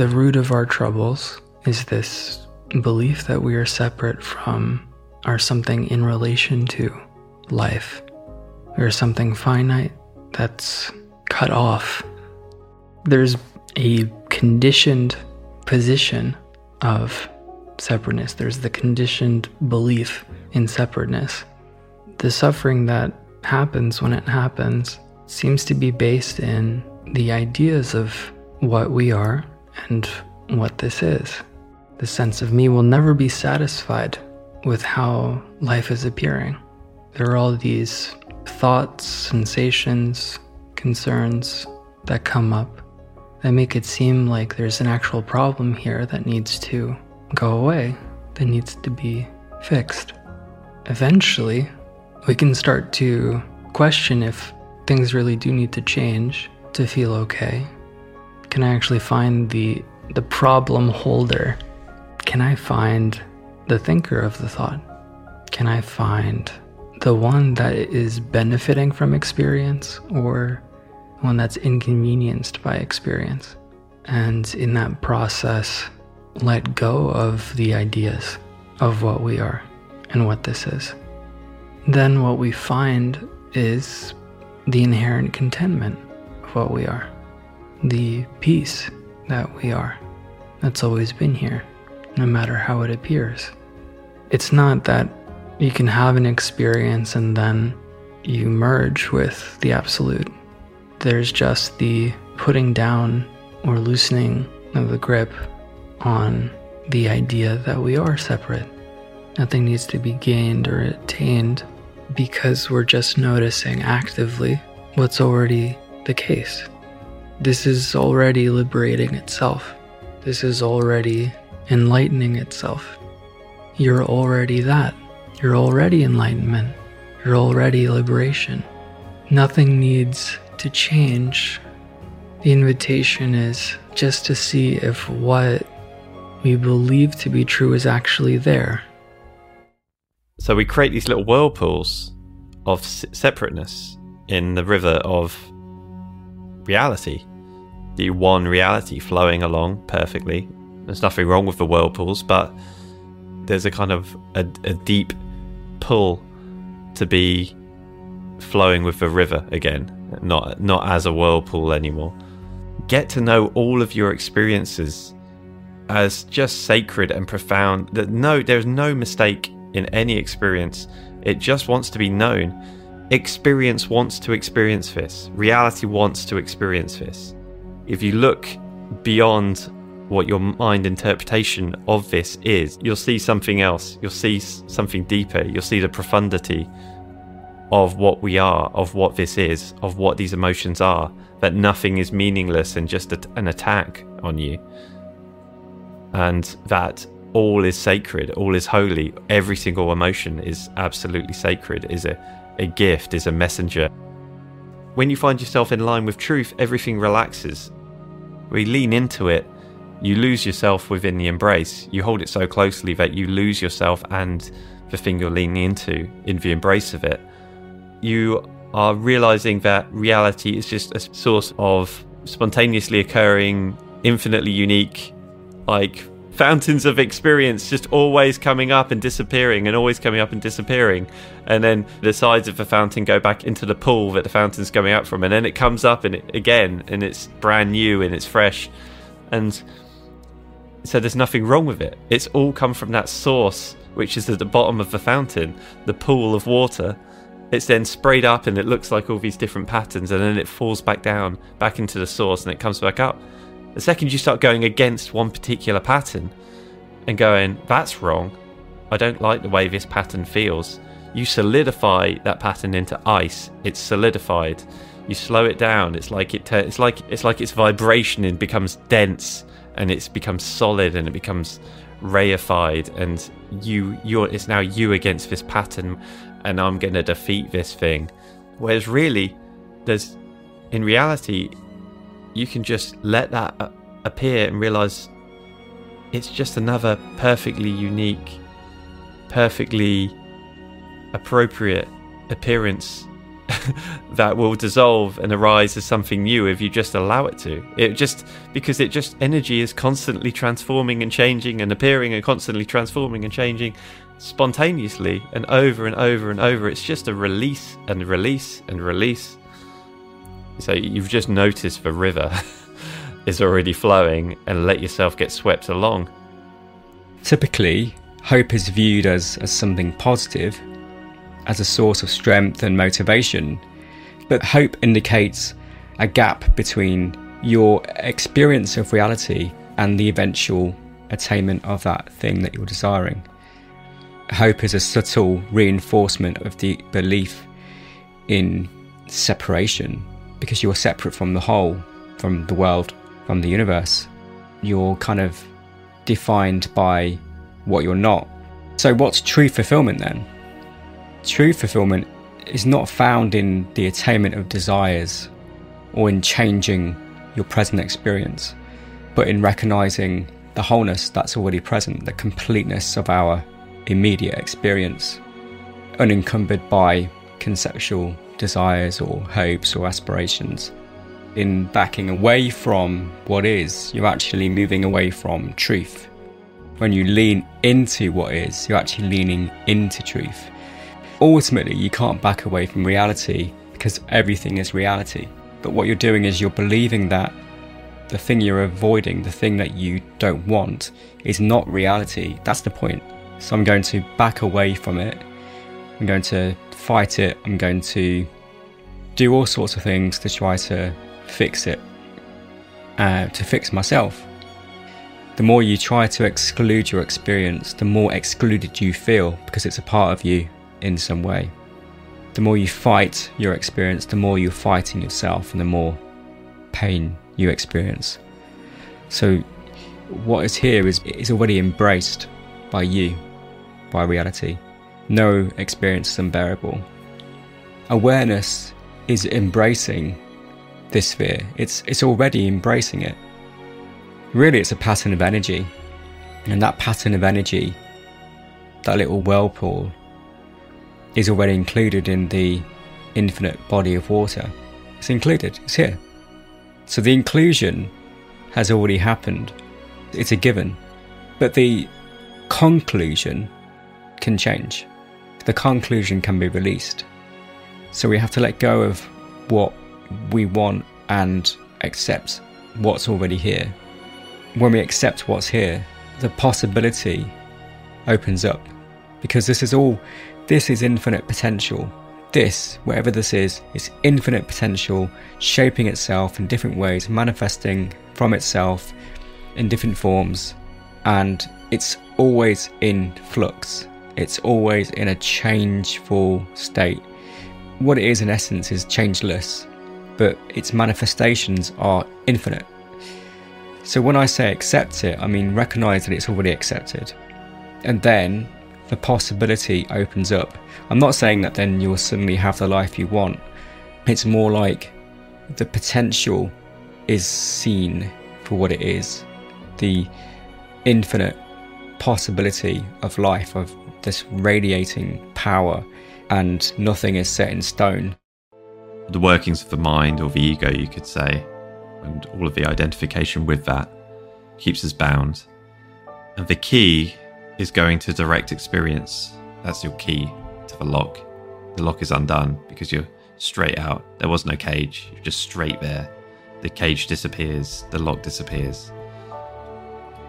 the root of our troubles is this belief that we are separate from or something in relation to life. We are something finite that's cut off. There's a conditioned position of separateness, there's the conditioned belief in separateness. The suffering that happens when it happens seems to be based in the ideas of what we are and what this is. The sense of me will never be satisfied with how life is appearing. There are all these thoughts, sensations, concerns that come up that make it seem like there's an actual problem here that needs to go away, that needs to be fixed. Eventually, we can start to question if things really do need to change to feel okay. Can I actually find the the problem holder? Can I find the thinker of the thought? Can I find the one that is benefiting from experience or one that's inconvenienced by experience? And in that process, let go of the ideas of what we are and what this is. Then what we find is the inherent contentment of what we are, the peace that we are, that's always been here, no matter how it appears. It's not that you can have an experience and then you merge with the absolute. There's just the putting down or loosening of the grip on the idea that we are separate. Nothing needs to be gained or attained because we're just noticing actively what's already the case. This is already liberating itself. This is already enlightening itself. You're already that. You're already enlightenment. You're already liberation. Nothing needs to change. The invitation is just to see if what we believe to be true is actually there. So we create these little whirlpools of separateness in the river of reality. The one reality flowing along perfectly. There's nothing wrong with the whirlpools, but there's a kind of a, a deep pull to be flowing with the river again, not not as a whirlpool anymore. Get to know all of your experiences as just sacred and profound. That no, there's no mistake in any experience. It just wants to be known. Experience wants to experience this. Reality wants to experience this. If you look beyond what your mind interpretation of this is, you'll see something else. You'll see something deeper. You'll see the profundity of what we are, of what this is, of what these emotions are. That nothing is meaningless and just a, an attack on you. And that all is sacred, all is holy. Every single emotion is absolutely sacred, is a, a gift, is a messenger. When you find yourself in line with truth, everything relaxes. We lean into it you lose yourself within the embrace. You hold it so closely that you lose yourself and the thing you're leaning into in the embrace of it. You are realizing that reality is just a source of spontaneously occurring, infinitely unique, like fountains of experience just always coming up and disappearing and always coming up and disappearing. And then the sides of the fountain go back into the pool that the fountain's coming out from. And then it comes up and it, again, and it's brand new and it's fresh. And so there's nothing wrong with it. It's all come from that source, which is at the bottom of the fountain, the pool of water. It's then sprayed up and it looks like all these different patterns, and then it falls back down, back into the source, and it comes back up. The second you start going against one particular pattern and going, that's wrong, I don't like the way this pattern feels, you solidify that pattern into ice. It's solidified. You slow it down. It's like it. it's like it's like its vibration and becomes dense and it's becomes solid and it becomes reified and you you're it's now you against this pattern and I'm going to defeat this thing whereas really there's in reality you can just let that uh, appear and realize it's just another perfectly unique perfectly appropriate appearance that will dissolve and arise as something new if you just allow it to. It just because it just energy is constantly transforming and changing and appearing and constantly transforming and changing spontaneously and over and over and over. It's just a release and release and release. So you've just noticed the river is already flowing and let yourself get swept along. Typically, hope is viewed as, as something positive, as a source of strength and motivation. But hope indicates a gap between your experience of reality and the eventual attainment of that thing that you're desiring. Hope is a subtle reinforcement of the belief in separation because you're separate from the whole, from the world, from the universe. You're kind of defined by what you're not. So, what's true fulfillment then? True fulfillment is not found in the attainment of desires or in changing your present experience, but in recognizing the wholeness that's already present, the completeness of our immediate experience, unencumbered by conceptual desires or hopes or aspirations. In backing away from what is, you're actually moving away from truth. When you lean into what is, you're actually leaning into truth. Ultimately, you can't back away from reality because everything is reality. But what you're doing is you're believing that the thing you're avoiding, the thing that you don't want, is not reality. That's the point. So I'm going to back away from it. I'm going to fight it. I'm going to do all sorts of things to try to fix it, uh, to fix myself. The more you try to exclude your experience, the more excluded you feel because it's a part of you in some way. The more you fight your experience, the more you're fighting yourself and the more pain you experience. So, what is here is, is already embraced by you, by reality. No experience is unbearable. Awareness is embracing this fear, it's, it's already embracing it. Really, it's a pattern of energy. And that pattern of energy, that little whirlpool, is already included in the infinite body of water. It's included, it's here. So the inclusion has already happened, it's a given. But the conclusion can change, the conclusion can be released. So we have to let go of what we want and accept what's already here. When we accept what's here, the possibility opens up because this is all, this is infinite potential. This, whatever this is, is infinite potential shaping itself in different ways, manifesting from itself in different forms, and it's always in flux. It's always in a changeful state. What it is, in essence, is changeless, but its manifestations are infinite. So when I say accept it, I mean recognize that it's already accepted. And then the possibility opens up. I'm not saying that then you'll suddenly have the life you want. It's more like the potential is seen for what it is. The infinite possibility of life, of this radiating power, and nothing is set in stone. The workings of the mind or the ego, you could say, and all of the identification with that keeps us bound. And the key is going to direct experience. That's your key to the lock. The lock is undone because you're straight out. There was no cage, you're just straight there. The cage disappears, the lock disappears.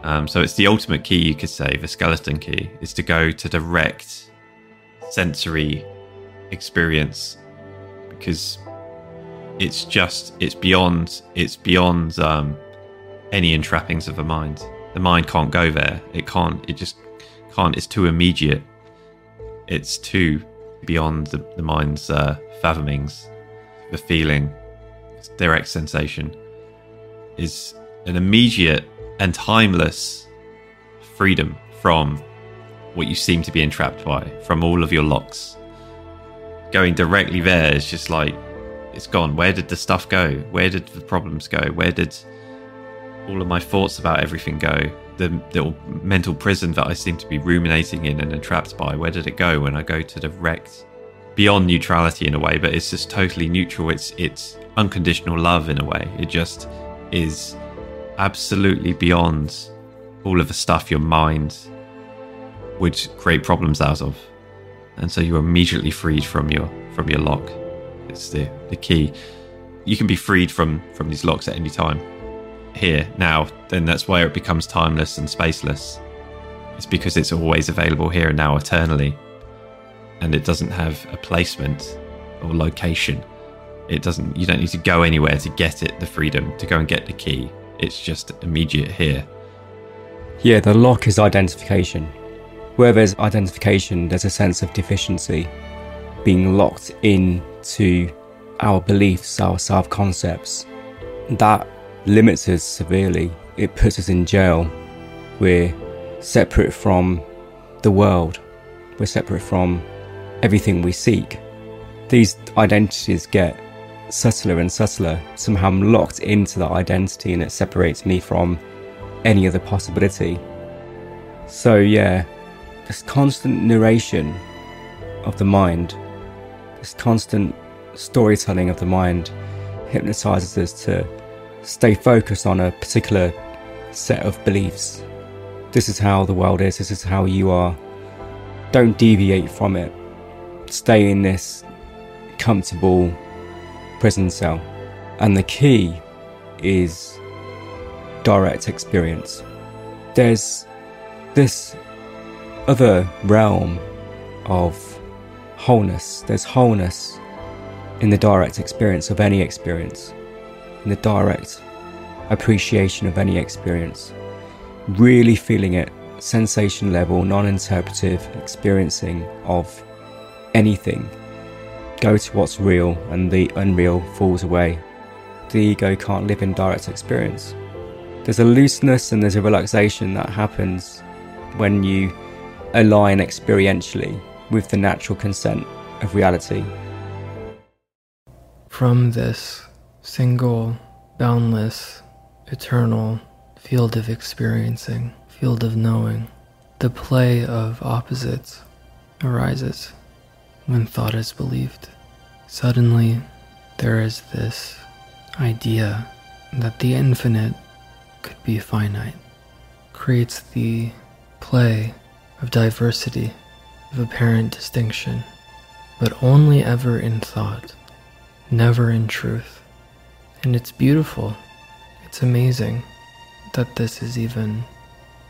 Um, so it's the ultimate key, you could say, the skeleton key, is to go to direct sensory experience because it's just it's beyond it's beyond um, any entrappings of the mind. The mind can't go there. It can't. It just can't. It's too immediate. It's too beyond the, the mind's uh, fathomings. The feeling, direct sensation, is an immediate and timeless freedom from what you seem to be entrapped by, from all of your locks. Going directly there is just like it's gone. Where did the stuff go? Where did the problems go? Where did all of my thoughts about everything go? The little mental prison that I seem to be ruminating in and entrapped by, where did it go when I go to direct beyond neutrality in a way, but it's just totally neutral. It's it's unconditional love in a way. It just is absolutely beyond all of the stuff your mind would create problems out of. And so you're immediately freed from your from your lock. It's the, the key. You can be freed from from these locks at any time. Here, now, then that's where it becomes timeless and spaceless. It's because it's always available here and now eternally. And it doesn't have a placement or location. It doesn't you don't need to go anywhere to get it, the freedom, to go and get the key. It's just immediate here. Yeah, the lock is identification. Where there's identification, there's a sense of deficiency, being locked into our beliefs, our self concepts. That limits us severely. It puts us in jail. We're separate from the world, we're separate from everything we seek. These identities get subtler and subtler. Somehow I'm locked into that identity and it separates me from any other possibility. So, yeah, this constant narration of the mind, this constant storytelling of the mind hypnotizes us to stay focused on a particular set of beliefs. This is how the world is, this is how you are. Don't deviate from it. Stay in this comfortable prison cell. And the key is direct experience. There's this other realm of wholeness. There's wholeness in the direct experience of any experience, in the direct appreciation of any experience. Really feeling it, sensation level, non interpretive experiencing of anything. Go to what's real, and the unreal falls away. The ego can't live in direct experience. There's a looseness and there's a relaxation that happens when you align experientially with the natural consent of reality. From this single, boundless, eternal field of experiencing, field of knowing, the play of opposites arises when thought is believed. Suddenly, there is this idea that the infinite could be finite, creates the play of diversity, of apparent distinction, but only ever in thought, never in truth. And it's beautiful, it's amazing that this is even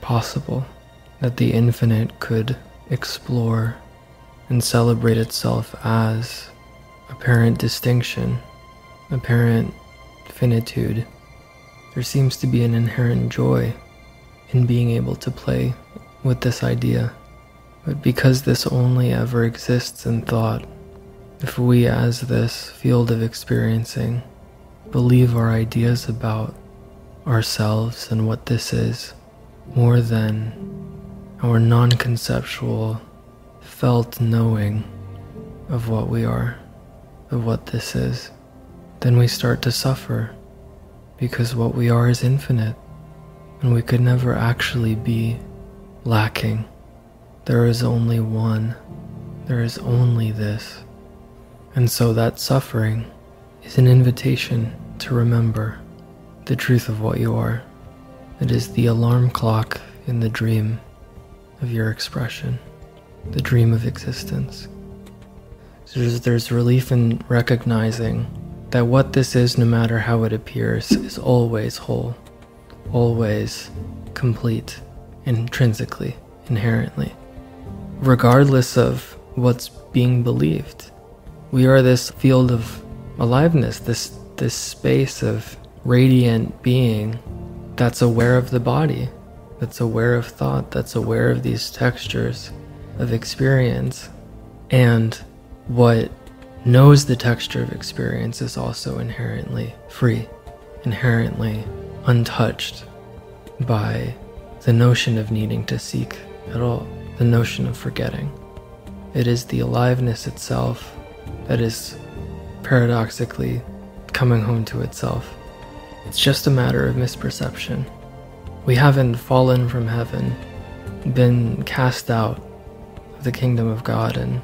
possible, that the infinite could explore and celebrate itself as apparent distinction, apparent finitude. There seems to be an inherent joy in being able to play with this idea. But because this only ever exists in thought, if we, as this field of experiencing, believe our ideas about ourselves and what this is more than our non conceptual, felt knowing of what we are, of what this is, then we start to suffer because what we are is infinite and we could never actually be lacking. There is only one. There is only this. And so that suffering is an invitation to remember the truth of what you are. It is the alarm clock in the dream of your expression, the dream of existence. There's, there's relief in recognizing that what this is, no matter how it appears, is always whole, always complete intrinsically, inherently, regardless of what's being believed. We are this field of aliveness, this this space of radiant being that's aware of the body, that's aware of thought, that's aware of these textures of experience. And what knows the texture of experience is also inherently free, inherently untouched by the notion of needing to seek at all, the notion of forgetting. It is the aliveness itself that is paradoxically coming home to itself. It's just a matter of misperception. We haven't fallen from heaven, been cast out the kingdom of God, and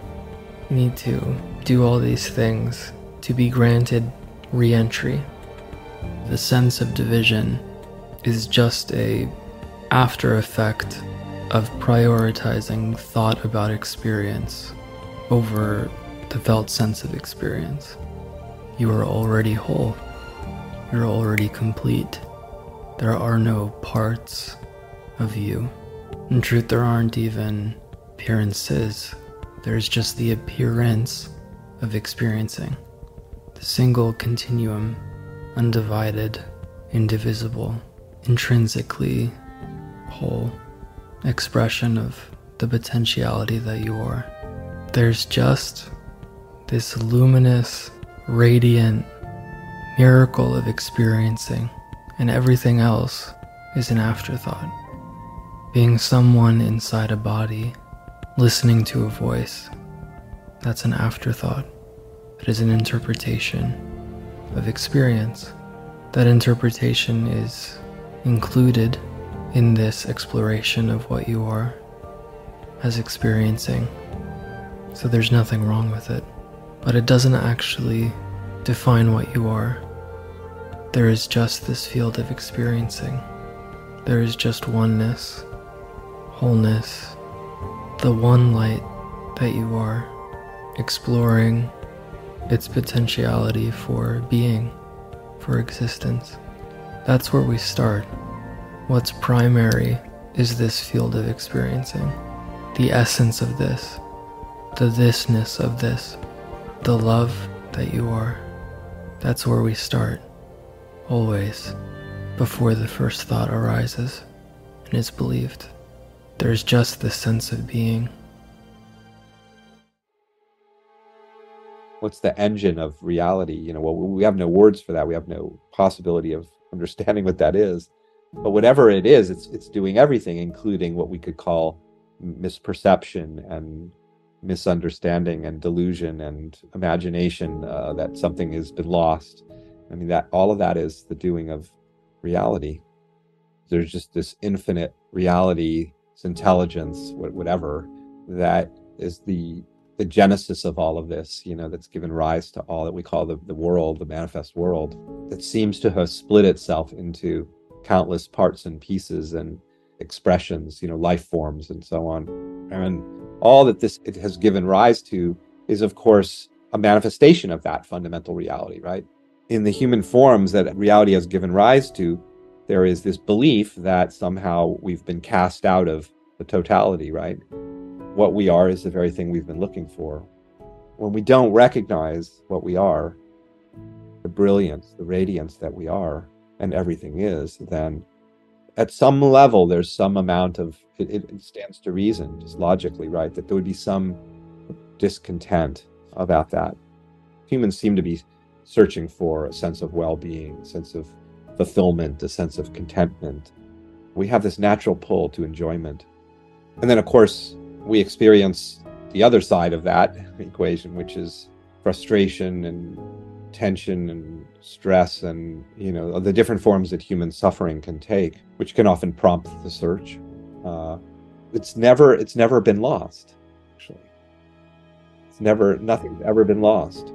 need to do all these things to be granted re entry. The sense of division is just a after effect of prioritizing thought about experience over the felt sense of experience. You are already whole. You're already complete. There are no parts of you. In truth, there aren't even appearances. There's just the appearance of experiencing. The single continuum, undivided, indivisible, intrinsically whole expression of the potentiality that you are. There's just this luminous, radiant miracle of experiencing, and everything else is an afterthought. Being someone inside a body, listening to a voice, that's an afterthought. It is an interpretation of experience. That interpretation is included in this exploration of what you are as experiencing. So there's nothing wrong with it. But it doesn't actually define what you are. There is just this field of experiencing. There is just oneness, wholeness, the one light that you are, exploring its potentiality for being, for existence. That's where we start. What's primary is this field of experiencing, the essence of this, the thisness of this, the love that you are. That's where we start, always, before the first thought arises and is believed. There's just this sense of being. What's the engine of reality? You know, well, we have no words for that. We have no possibility of understanding what that is. But whatever it is, it's it's doing everything, including what we could call misperception and misunderstanding and delusion and imagination uh, that something has been lost. I mean, that all of that is the doing of reality. There's just this infinite reality, this intelligence, whatever, that is the the genesis of all of this, you know, that's given rise to all that we call the, the world, the manifest world, that seems to have split itself into countless parts and pieces and expressions, you know, life forms and so on. And all that this it has given rise to is, of course, a manifestation of that fundamental reality, right? In the human forms that reality has given rise to, there is this belief that somehow we've been cast out of the totality, right? What we are is the very thing we've been looking for. When we don't recognize what we are, the brilliance, the radiance that we are, and everything is, then at some level, there's some amount of it, it, stands to reason, just logically, right, that there would be some discontent about that. Humans seem to be searching for a sense of well being, sense of fulfillment, a sense of contentment. We have this natural pull to enjoyment. And then, of course, we experience the other side of that equation, which is frustration and tension and stress and you know the different forms that human suffering can take which can often prompt the search uh, it's never it's never been lost actually it's never nothing's ever been lost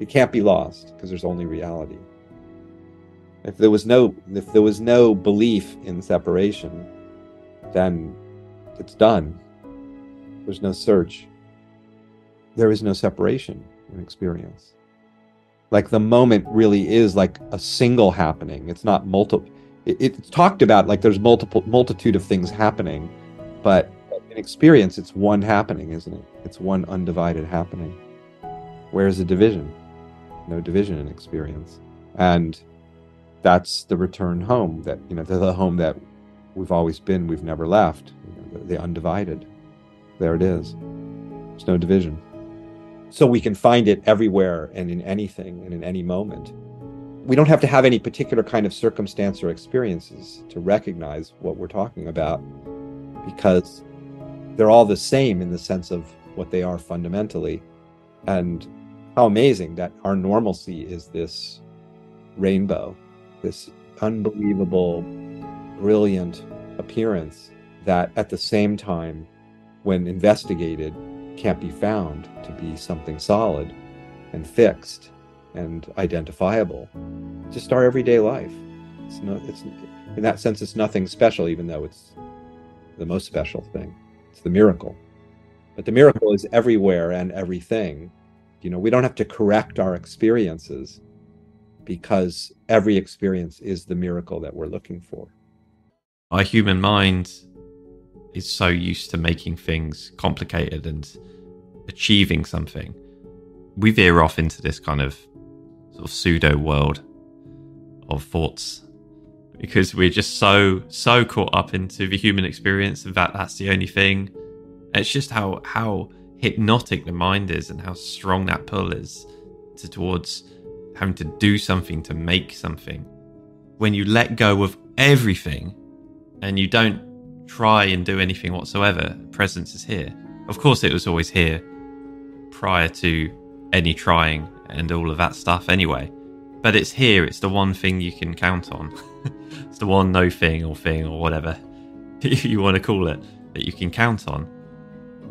it can't be lost because there's only reality if there was no if there was no belief in separation then it's done. There's no search. There is no separation in experience. Like the moment really is like a single happening. It's not multiple it, it's talked about like there's multiple multitude of things happening but in experience it's one happening isn't it? It's one undivided happening. Where's the division? No division in experience. And that's the return home that you know the home that we've always been we've never left you know, the, the undivided there it is there's no division so we can find it everywhere and in anything and in any moment. We don't have to have any particular kind of circumstance or experiences to recognize what we're talking about because they're all the same in the sense of what they are fundamentally. And how amazing that our normalcy is this rainbow, this unbelievable, brilliant appearance that at the same time, when investigated, can't be found to be something solid and fixed and identifiable. Just our everyday life. It's. It's in that sense, it's nothing special, even though it's the most special thing. It's the miracle. But the miracle is everywhere and everything. You know, we don't have to correct our experiences because every experience is the miracle that we're looking for. Our human mind is so used to making things complicated and achieving something. We veer off into this kind of sort of pseudo world of thoughts because we're just so so caught up into the human experience that that's the only thing it's just how how hypnotic the mind is and how strong that pull is to, towards having to do something to make something. When you let go of everything and you don't try and do anything whatsoever presence is here. Of course it was always here prior to any trying and all of that stuff anyway. But it's here. It's the one thing you can count on. It's the one no thing or thing or whatever you want to call it that you can count on.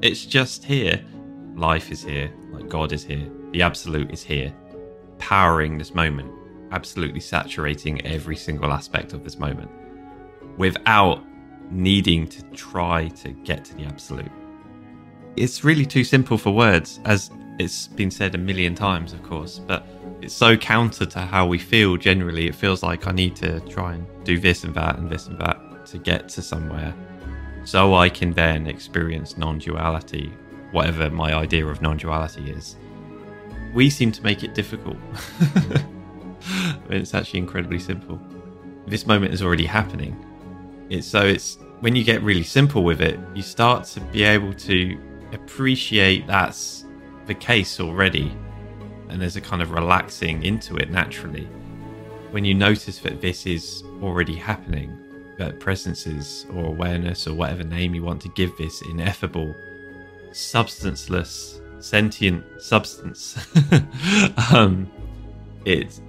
It's just here. Life is here, like God is here, the absolute is here, powering this moment, absolutely saturating every single aspect of this moment without needing to try to get to the absolute. It's really too simple for words, as it's been said a million times, of course, but it's so counter to how we feel generally. It feels like I need to try and do this and that and this and that to get to somewhere. So I can then experience non duality, whatever my idea of non duality is. We seem to make it difficult. it's actually incredibly simple. This moment is already happening. It's so it's when you get really simple with it, you start to be able to appreciate that's the case already and there's a kind of relaxing into it naturally. When you notice that this is already happening, that presences or awareness or whatever name you want to give this ineffable, substanceless, sentient substance, um, it's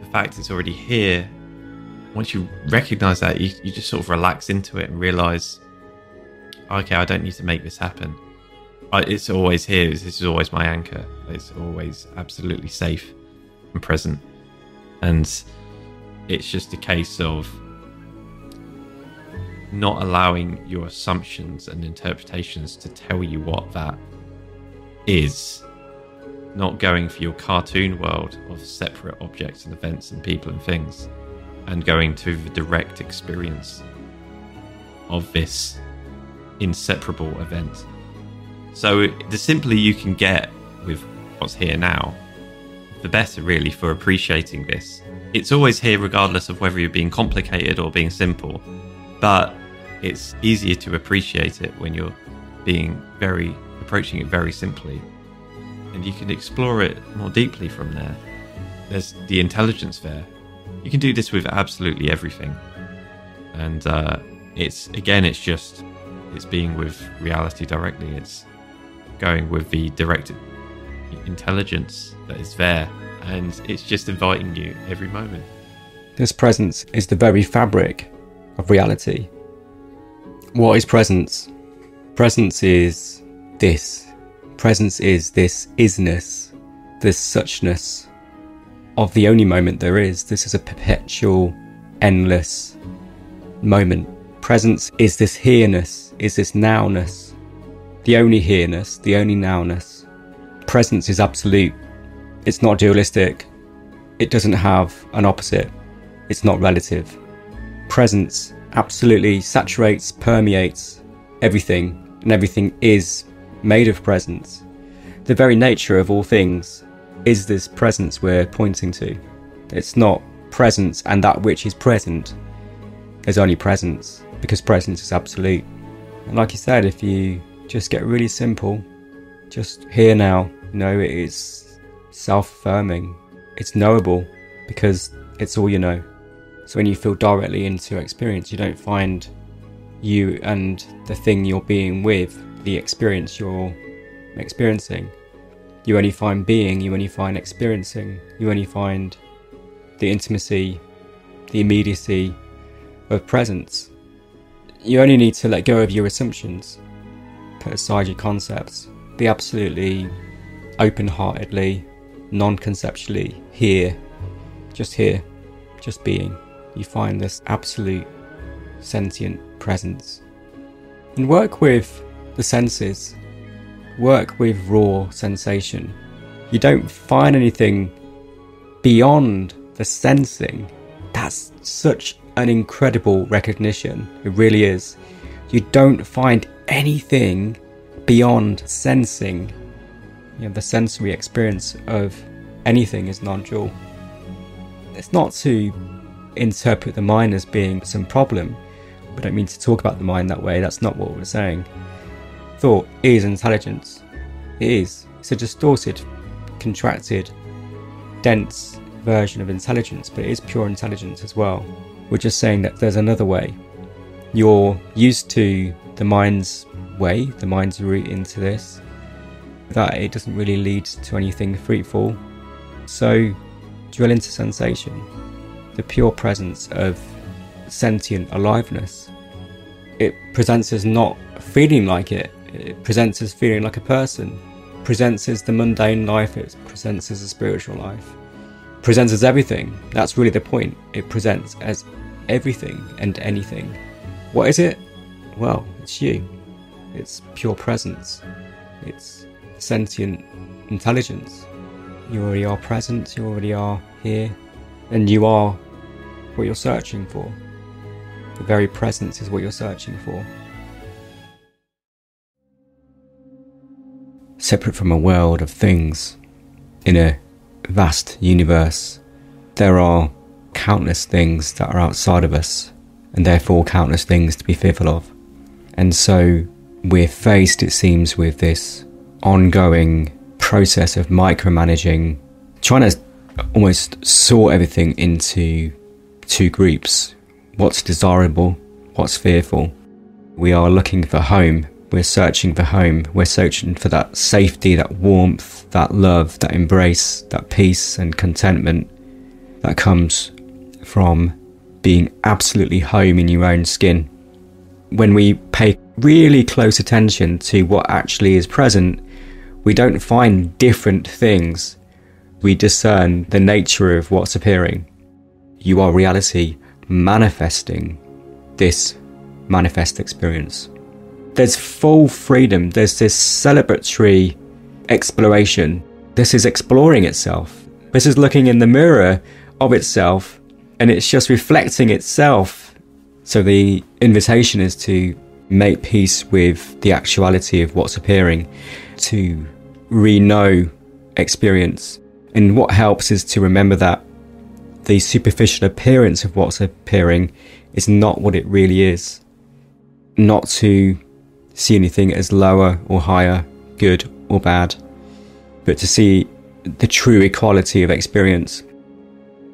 the fact it's already here. Once you recognize that, you, you just sort of relax into it and realize, okay, I don't need to make this happen it's always here. This is always my anchor. It's always absolutely safe and present. And it's just a case of not allowing your assumptions and interpretations to tell you what that is. Not going for your cartoon world of separate objects and events and people and things, and going to the direct experience of this inseparable event. So the simpler you can get with what's here now, the better, really, for appreciating this. It's always here, regardless of whether you're being complicated or being simple, but it's easier to appreciate it when you're being very approaching it very simply, and you can explore it more deeply from there. There's the intelligence there. You can do this with absolutely everything, and uh, it's again, it's just it's being with reality directly. It's going with the direct intelligence that is there, and it's just inviting you every moment. This presence is the very fabric of reality. What is presence? Presence is this. Presence is this isness, this suchness of the only moment there is. This is a perpetual, endless moment. Presence is this here-ness, is this nowness, the only here-ness, the only nowness. Presence is absolute. It's not dualistic. It doesn't have an opposite. It's not relative. Presence absolutely saturates, permeates everything, and everything is made of presence. The very nature of all things is this presence we're pointing to. It's not presence and that which is present. There's only presence because presence is absolute. And like you said, if you just get really simple. Just here now. You know, it is self affirming. It's knowable because it's all you know. So when you feel directly into experience, you don't find you and the thing you're being with, the experience you're experiencing. You only find being, you only find experiencing, you only find the intimacy, the immediacy of presence. You only need to let go of your assumptions put aside your concepts be absolutely open heartedly, non conceptually here, just here, just being. You find this absolute sentient presence. And work with the senses, work with raw sensation. You don't find anything beyond the sensing. That's such an incredible recognition. It really is. You don't find anything beyond sensing. You know, the sensory experience of anything is non dual. It's not to interpret the mind as being some problem. We don't mean to talk about the mind that way, that's not what we're saying. Thought is intelligence. It is. It's a distorted, contracted, dense version of intelligence, but it is pure intelligence as well. We're just saying that there's another way. You're used to the mind's way, the mind's route into this, that it doesn't really lead to anything fruitful. So, drill into sensation, the pure presence of sentient aliveness. It presents as not feeling like it, it presents as feeling like a person, presents as the mundane life, it presents as a spiritual life, presents as everything. That's really the point. It presents as everything and anything. What is it? Well, it's you. It's pure presence. It's sentient intelligence. You already are present, you already are here, and you are what you're searching for. The very presence is what you're searching for. Separate from a world of things, in a vast universe, there are countless things that are outside of us, and therefore countless things to be fearful of. And so we're faced, it seems, with this ongoing process of micromanaging, trying to almost sort everything into two groups what's desirable, what's fearful. We are looking for home. We're searching for home. We're searching for that safety, that warmth, that love, that embrace, that peace and contentment that comes from being absolutely home in your own skin. When we pay really close attention to what actually is present, we don't find different things. We discern the nature of what's appearing. You are reality manifesting this manifest experience. There's full freedom, there's this celebratory exploration. This is exploring itself. This is looking in the mirror of itself and it's just reflecting itself. So the invitation is to make peace with the actuality of what's appearing, to re know experience. And what helps is to remember that the superficial appearance of what's appearing is not what it really is. Not to see anything as lower or higher, good or bad, but to see the true equality of experience.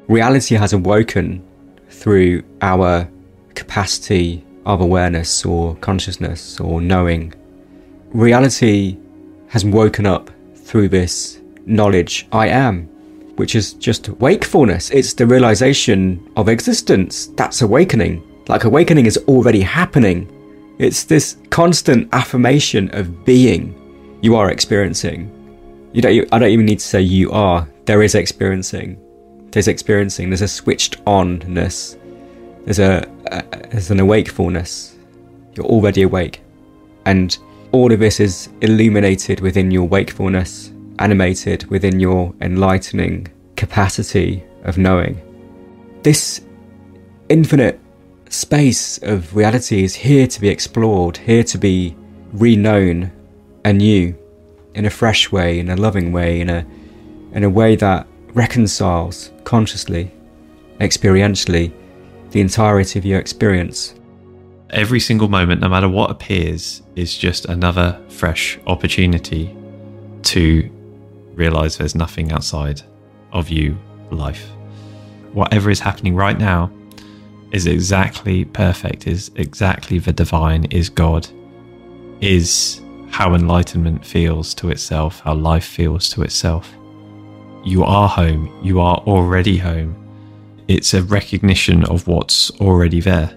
Reality has awoken through our capacity of awareness or consciousness or knowing. Reality has woken up through this knowledge I am, which is just wakefulness. It's the realization of existence. That's awakening. Like awakening is already happening. It's this constant affirmation of being you are experiencing. You don't, I don't even need to say you are. There is experiencing. There's experiencing. There's a switched onness there's a, a there's an awakefulness. You're already awake, and all of this is illuminated within your wakefulness, animated within your enlightening capacity of knowing. This infinite space of reality is here to be explored, here to be reknown anew in a fresh way, in a loving way, in a in a way that reconciles consciously, experientially the entirety of your experience. Every single moment, no matter what appears, is just another fresh opportunity to realize there's nothing outside of you, life. Whatever is happening right now is exactly perfect, is exactly the divine, is God, is how enlightenment feels to itself, how life feels to itself. You are home, you are already home it's a recognition of what's already there.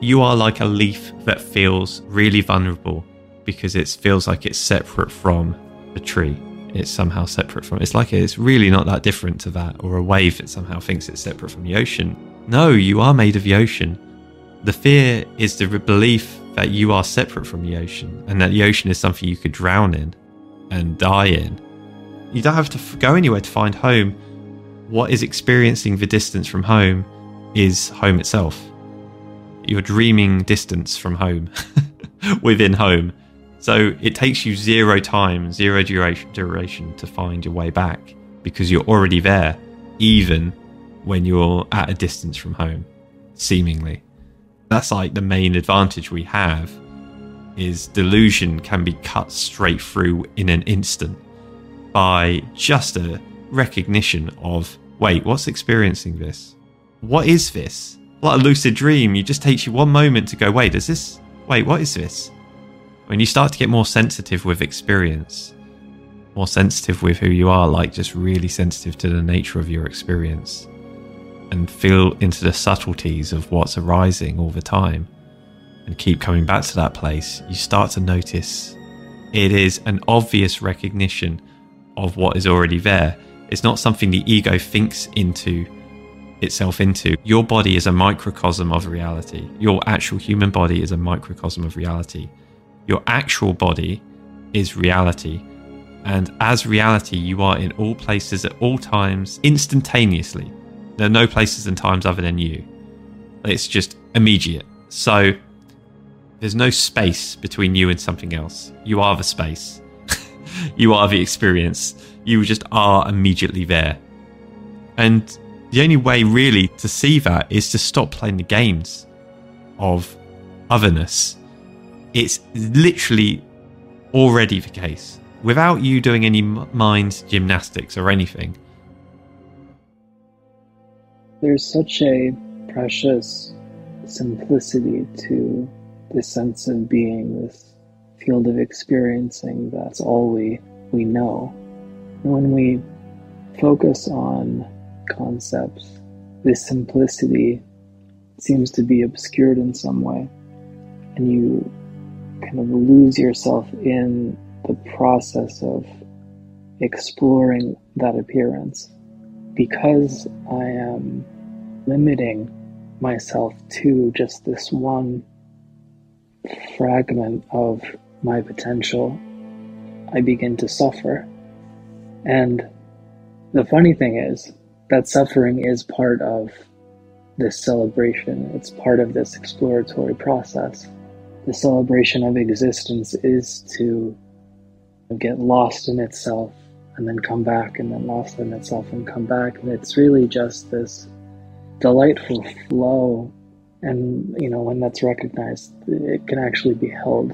You are like a leaf that feels really vulnerable because it feels like it's separate from a tree. It's somehow separate from. It's like it's really not that different to that, or a wave that somehow thinks it's separate from the ocean. No, you are made of the ocean. The fear is the belief that you are separate from the ocean and that the ocean is something you could drown in and die in. You don't have to go anywhere to find home. What is experiencing the distance from home is home itself. You're dreaming distance from home within home. So it takes you zero time, zero duration, duration to find your way back because you're already there, even when you're at a distance from home, seemingly. That's like the main advantage we have is delusion can be cut straight through in an instant by just a recognition of wait, what's experiencing this? What is this? Like a lucid dream, it just takes you one moment to go, wait, is this wait, what is this? When you start to get more sensitive with experience, more sensitive with who you are, like just really sensitive to the nature of your experience, and feel into the subtleties of what's arising all the time, and keep coming back to that place, you start to notice it is an obvious recognition of what is already there. It's not something the ego thinks into itself into. Your body is a microcosm of reality. Your actual human body is a microcosm of reality. Your actual body is reality. And as reality, you are in all places at all times instantaneously. There are no places and times other than you. It's just immediate. So there's no space between you and something else. You are the space. you are the experience. You just are immediately there. And the only way really to see that is to stop playing the games of otherness. It's literally already the case without you doing any mind gymnastics or anything. There's such a precious simplicity to this sense of being, this field of experiencing that's all we, we know. When we focus on concepts, this simplicity seems to be obscured in some way, and you kind of lose yourself in the process of exploring that appearance. Because I am limiting myself to just this one fragment of my potential, I begin to suffer. And the funny thing is that suffering is part of this celebration, it's part of this exploratory process. The celebration of existence is to get lost in itself and then come back and then lost in itself and come back. And it's really just this delightful flow and, you know, when that's recognized, it can actually be held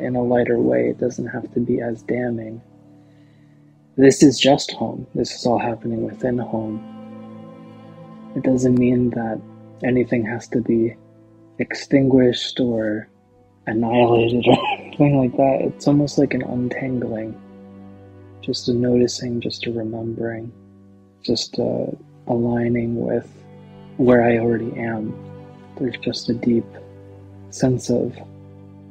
in a lighter way. It doesn't have to be as damning. This is just home. This is all happening within home. It doesn't mean that anything has to be extinguished or annihilated or anything like that. It's almost like an untangling, just a noticing, just a remembering, just a aligning with where I already am. There's just a deep sense of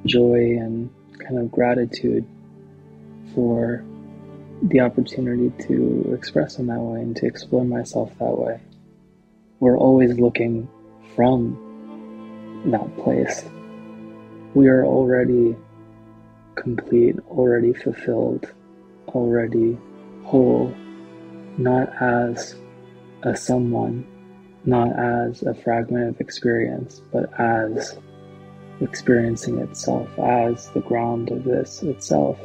joy and kind of gratitude for the opportunity to express in that way and to explore myself that way. We're always looking from that place. We are already complete, already fulfilled, already whole, not as a someone not as a fragment of experience, but as experiencing itself, as the ground of this itself.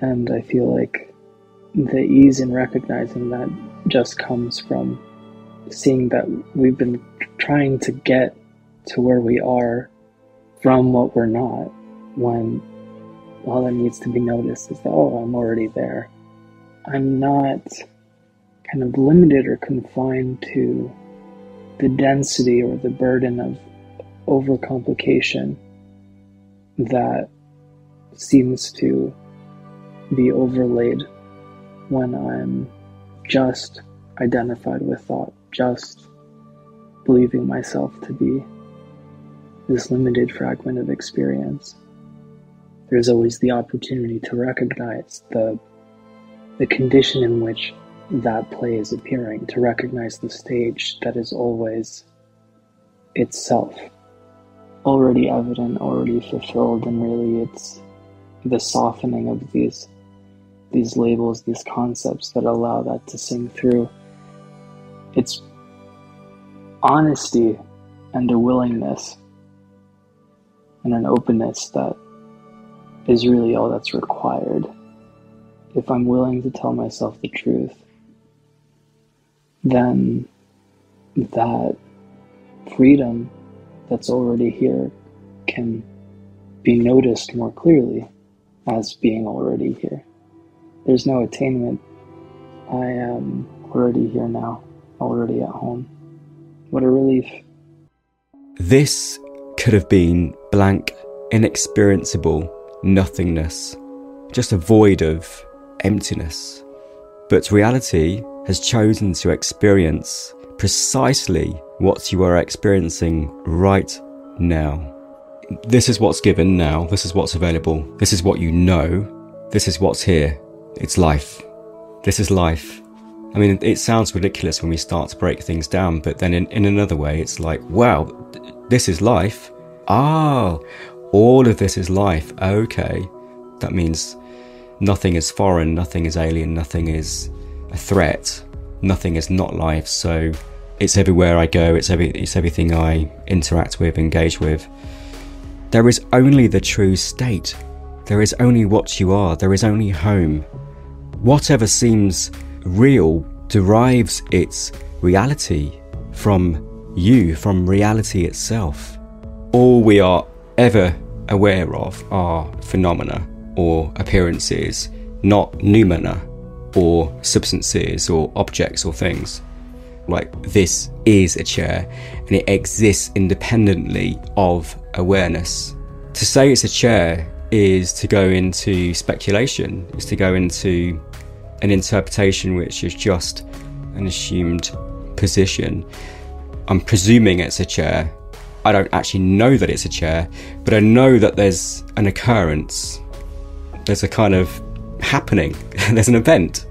And I feel like the ease in recognizing that just comes from seeing that we've been trying to get to where we are from what we're not, when all that needs to be noticed is that, oh, I'm already there. I'm not kind of limited or confined to the density or the burden of overcomplication that seems to be overlaid when I'm just identified with thought, just believing myself to be this limited fragment of experience. there's always the opportunity to recognize the the condition in which that play is appearing, to recognize the stage that is always itself already evident, already fulfilled, and really it's the softening of these these labels, these concepts that allow that to sing through. It's honesty and a willingness and an openness that is really all that's required. If I'm willing to tell myself the truth, then that freedom that's already here can be noticed more clearly as being already here. There's no attainment. I am already here now, already at home. What a relief. This could have been blank, inexperiencable nothingness, just a void of emptiness. But reality has chosen to experience precisely what you are experiencing right now. This is what's given now, this is what's available, this is what you know, this is what's here. It's life. This is life. I mean, it sounds ridiculous when we start to break things down, but then in, in another way, it's like, wow, this is life. Ah, all of this is life. Okay. That means nothing is foreign, nothing is alien, nothing is a threat, nothing is not life. So it's everywhere I go, it's, every, it's everything I interact with, engage with. There is only the true state. There is only what you are. There is only home. Whatever seems real derives its reality from you, from reality itself. All we are ever aware of are phenomena or appearances, not noumena or substances or objects or things. Like this is a chair and it exists independently of awareness. To say it's a chair is to go into speculation, is to go into an interpretation which is just an assumed position. I'm presuming it's a chair. I don't actually know that it's a chair, but I know that there's an occurrence. There's a kind of happening. there's an event.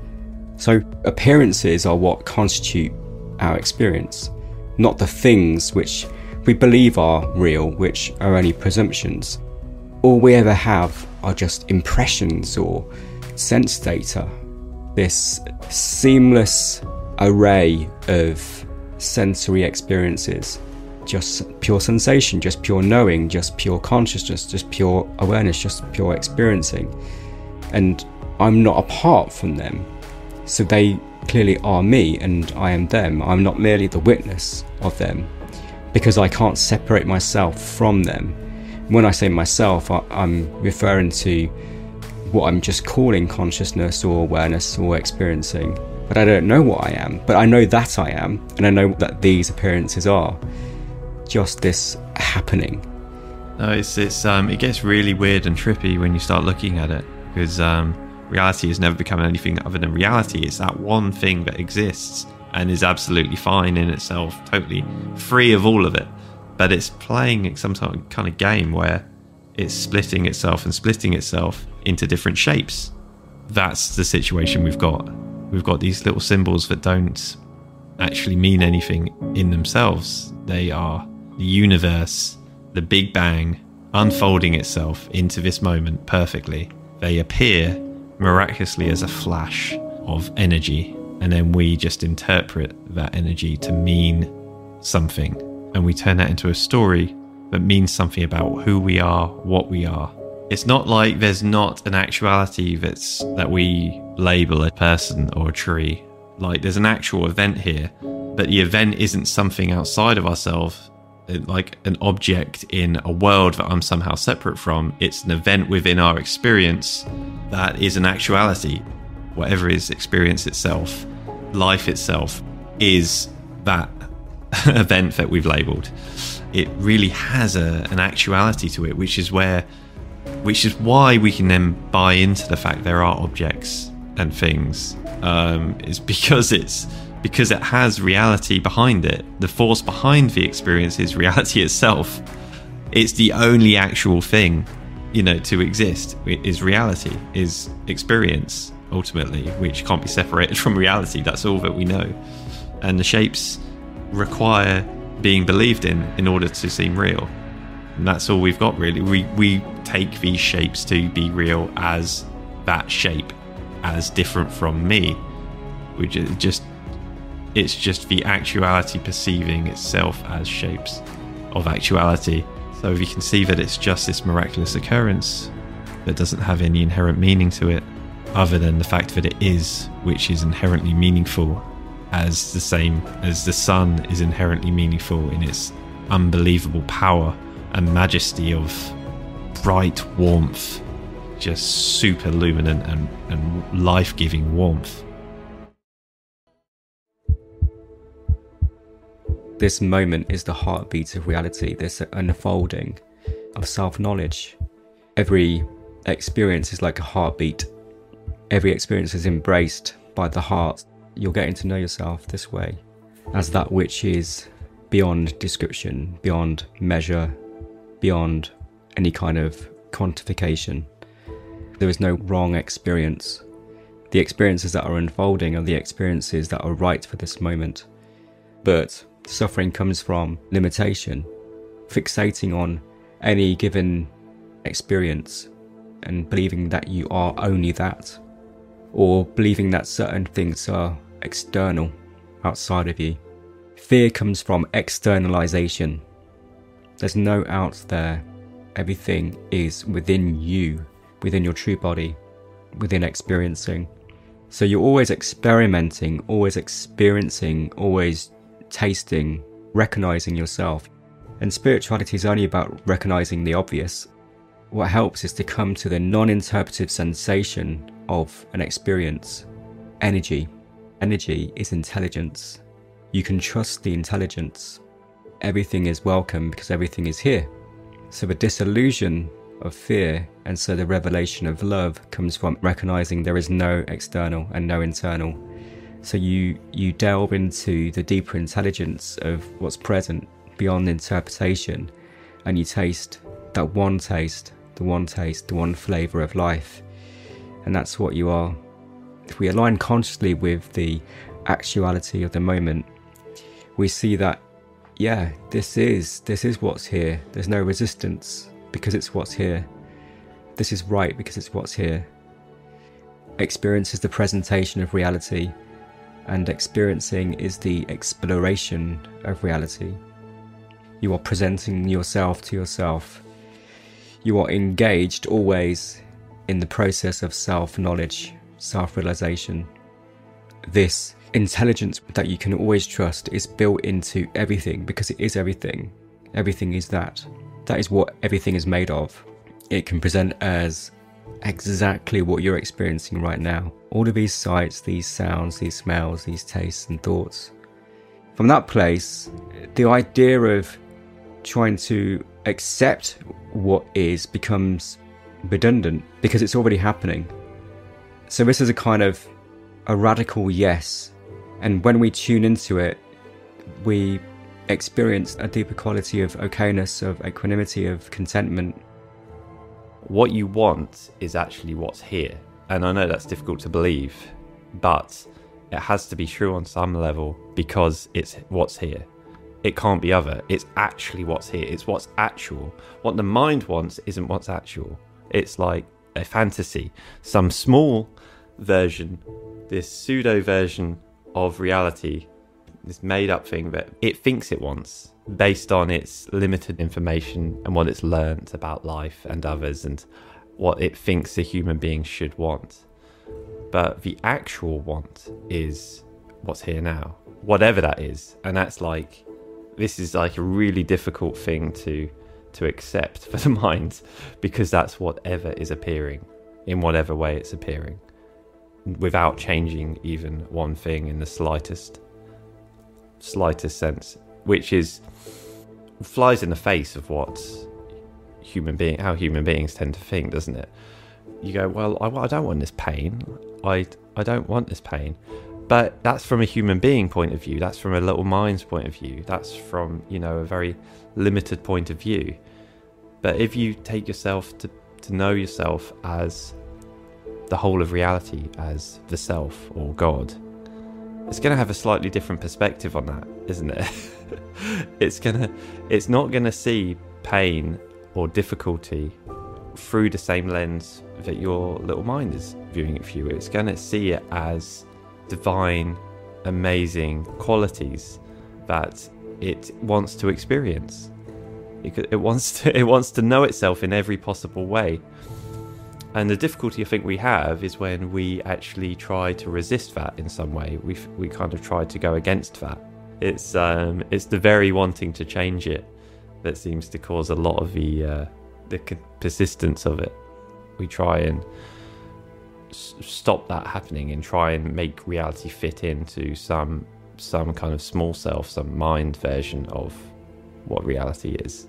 So appearances are what constitute our experience, not the things which we believe are real, which are only presumptions. All we ever have are just impressions or sense data. This seamless array of sensory experiences just pure sensation, just pure knowing, just pure consciousness, just pure awareness, just pure experiencing. And I'm not apart from them. So they clearly are me and I am them. I'm not merely the witness of them because I can't separate myself from them. When I say myself, I, am referring to what I'm just calling consciousness or awareness or experiencing. But I don't know what I am, but I know that I am, and I know that these appearances are just this happening. No, it's it's um it gets really weird and trippy when you start looking at it because um reality has never become anything other than reality. It's that one thing that exists and is absolutely fine in itself, totally free of all of it. But it's playing some sort of kind of game where it's splitting itself and splitting itself into different shapes. That's the situation we've got. We've got these little symbols that don't actually mean anything in themselves. They are the universe, the Big Bang, unfolding itself into this moment perfectly. They appear miraculously as a flash of energy, and then we just interpret that energy to mean something, and we turn that into a story that means something about who we are, what we are. It's not like there's not an actuality that's that we label a person or a tree. Like there's an actual event here, but the event isn't something outside of ourselves like an object in a world that I'm somehow separate from. It's an event within our experience that is an actuality. Whatever is experience itself, life itself, is that event that we've labeled. It really has a, an actuality to it, which is where, which is why we can then buy into the fact there are objects and things. Um, is because it's because it has reality behind it. The force behind the experience is reality itself. It's the only actual thing you know, to exist is reality, is experience ultimately, which can't be separated from reality. That's all that we know. And the shapes require being believed in in order to seem real. And that's all we've got really. We we take these shapes to be real as that shape, as different from me. Which is just it's just the actuality perceiving itself as shapes of actuality. So you can see that it's just this miraculous occurrence that doesn't have any inherent meaning to it, other than the fact that it is, which is inherently meaningful, as the same as the sun is inherently meaningful in its unbelievable power and majesty of bright warmth, just super luminant and, and life giving warmth. This moment is the heartbeat of reality, this unfolding of self knowledge. Every experience is like a heartbeat. Every experience is embraced by the heart. You're getting to know yourself this way as that which is beyond description, beyond measure, beyond any kind of quantification. There is no wrong experience. The experiences that are unfolding are the experiences that are right for this moment. But suffering comes from limitation, fixating on any given experience and believing that you are only that, or believing that certain things are external, outside of you. Fear comes from externalization. There's no out there. Everything is within you, within your true body, within experiencing. So you're always experimenting, always experiencing, always tasting, recognizing yourself. And spirituality is only about recognizing the obvious. What helps is to come to the non interpretive sensation of an experience. Energy. Energy is intelligence. You can trust the intelligence. Everything is welcome because everything is here. So the disillusion of fear and so the revelation of love comes from recognizing there is no external and no internal so you you delve into the deeper intelligence of what's present beyond interpretation, and you taste that one taste, the one taste, the one flavor of life, and that's what you are. If we align consciously with the actuality of the moment, we see that yeah, this is this is what's here. There's no resistance because it's what's here. This is right because it's what's here. Experience is the presentation of reality and experiencing is the exploration of reality. You are presenting yourself to yourself. You are engaged always in the process of self knowledge, self realization. This intelligence that you can always trust is built into everything because it is everything. Everything is that. That is what everything is made of. It can present as exactly what you're experiencing right now. All of these sights, these sounds, these smells, these tastes and thoughts. From that place, the idea of trying to accept what is becomes redundant because it's already happening. So this is a kind of a radical yes. And when we tune into it, we experience a deeper quality of okayness, of equanimity, of contentment, what you want is actually what's here. And I know that's difficult to believe, but it has to be true on some level because it's what's here. It can't be other. It's actually what's here. It's what's actual. What the mind wants isn't what's actual. It's like a fantasy, some small version, this pseudo version of reality, this made up thing that it thinks it wants based on its limited information and what it's learnt about life and others and what it thinks a human being should want. But the actual want is what's here now, whatever that is. And that's like, this is like a really difficult thing to to accept for the mind because that's whatever is appearing in whatever way it's appearing without changing even one thing in the slightest slightest sense which is flies in the face of what human being how human beings tend to think, doesn't it? You go, well, I, I don't want this pain. I I don't want this pain. But that's from a human being point of view. That's from a little mind's point of view. That's from you know a very limited point of view. But if you take yourself to to know yourself as the whole of reality, as the self or God, it's going to have a slightly different perspective on that, isn't it? it's going to it's not going to see pain or difficulty through the same lens that your little mind is viewing it for you. It's going to see it as divine, amazing qualities that it wants to experience. It wants to it wants to know itself in every possible way. And the difficulty I think we have is when we actually try to resist that in some way. We we kind of try to go against that. It's um it's the very wanting to change it that seems to cause a lot of the uh, the persistence of it. We try and s- stop that happening and try and make reality fit into some some kind of small self, some mind version of what reality is.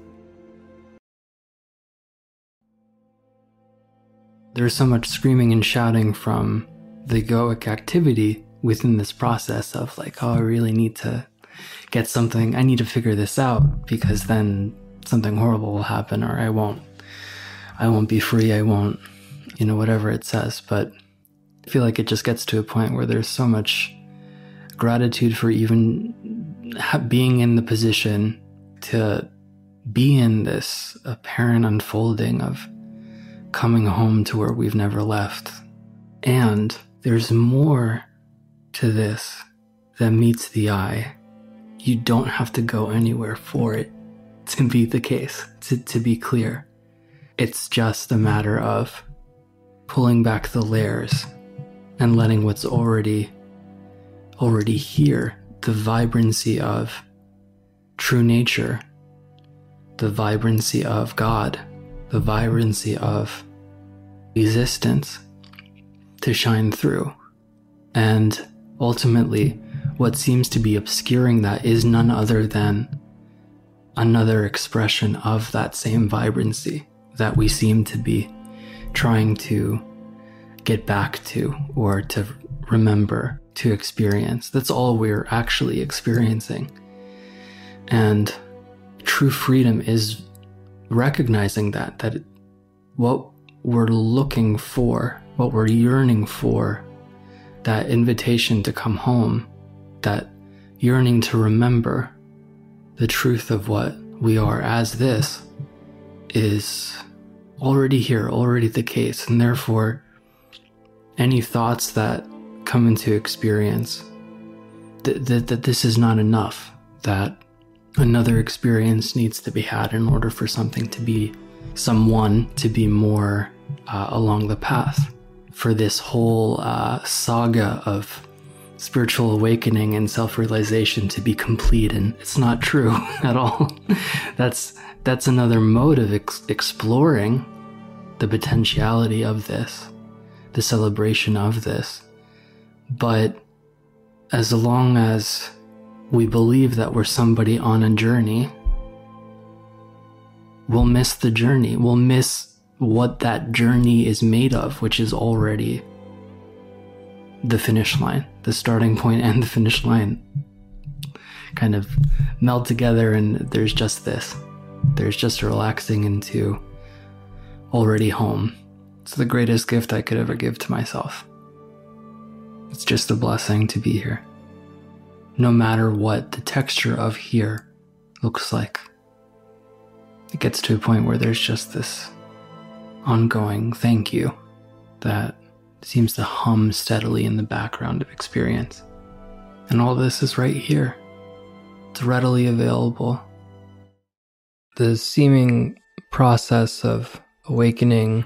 There's so much screaming and shouting from the egoic activity within this process of like, oh, I really need to get something, I need to figure this out because then something horrible will happen or I won't, I won't be free, I won't, you know, whatever it says. But I feel like it just gets to a point where there's so much gratitude for even being in the position to be in this apparent unfolding of coming home to where we've never left. And there's more to this than meets the eye. You don't have to go anywhere for it to be the case, to, to be clear. It's just a matter of pulling back the layers and letting what's already already here the vibrancy of true nature, the vibrancy of God, the vibrancy of existence to shine through. And ultimately, what seems to be obscuring that is none other than another expression of that same vibrancy that we seem to be trying to get back to or to remember to experience. That's all we're actually experiencing. And true freedom is recognizing that, that what we're looking for, what we're yearning for, that invitation to come home, that yearning to remember the truth of what we are as this is already here, already the case, and therefore any thoughts that come into experience that, that, this is not enough, that another experience needs to be had in order for something to be, someone to be more uh, along the path. For this whole uh, saga of spiritual awakening and self-realization to be complete and it's not true at all that's that's another mode of ex- exploring the potentiality of this the celebration of this but as long as we believe that we're somebody on a journey, we'll miss the journey. We'll miss what that journey is made of, which is already the finish line, the starting point and the finish line kind of meld together, and there's just this. There's just relaxing into already home. It's the greatest gift I could ever give to myself. It's just a blessing to be here. No matter what the texture of here looks like. It gets to a point where there's just this ongoing thank you that seems to hum steadily in the background of experience. And all this is right here. It's readily available. The seeming process of awakening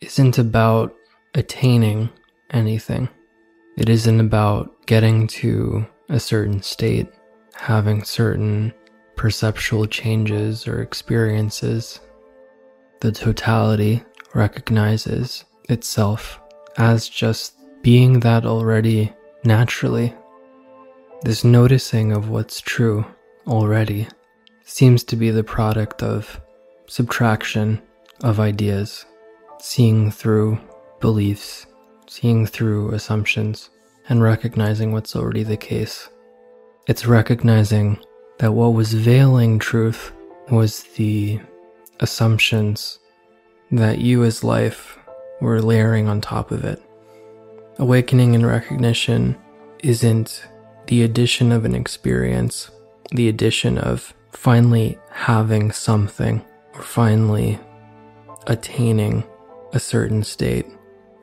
isn't about attaining anything. It isn't about getting to a certain state, having certain perceptual changes or experiences. The totality recognizes itself as just being that already naturally. This noticing of what's true already seems to be the product of subtraction of ideas, seeing through beliefs seeing through assumptions, and recognizing what's already the case. It's recognizing that what was veiling truth was the assumptions, that you as life were layering on top of it. Awakening and recognition isn't the addition of an experience, the addition of finally having something or finally attaining a certain state.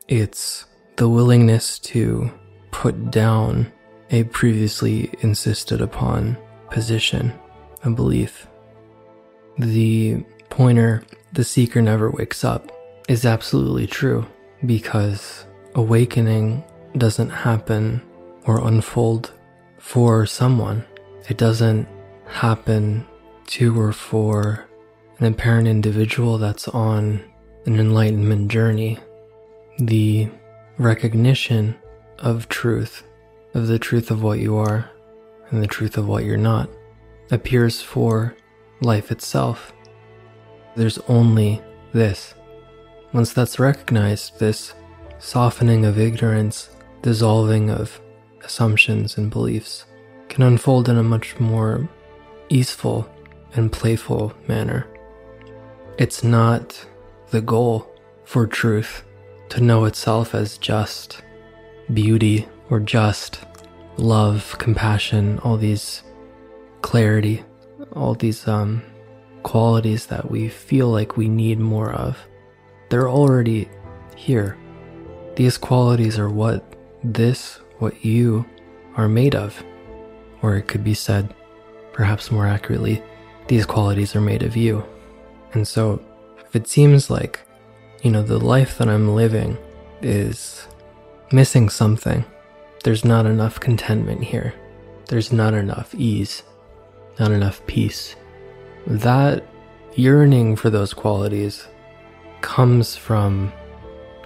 It's the willingness to put down a previously insisted upon position, a belief. The pointer, the seeker never wakes up, is absolutely true because awakening doesn't happen or unfold for someone. It doesn't happen to or for an apparent individual that's on an enlightenment journey. The recognition of truth, of the truth of what you are and the truth of what you're not, appears for life itself. There's only this. Once that's recognized, this softening of ignorance, dissolving of assumptions and beliefs, can unfold in a much more easeful and playful manner. It's not the goal for truth to know itself as just beauty or just love, compassion, all these clarity, all these um, qualities that we feel like we need more of. They're already here. These qualities are what this, what you are made of. Or it could be said, perhaps more accurately, these qualities are made of you. And so, if it seems like, you know, the life that I'm living is missing something, there's not enough contentment here, there's not enough ease, not enough peace. That yearning for those qualities comes from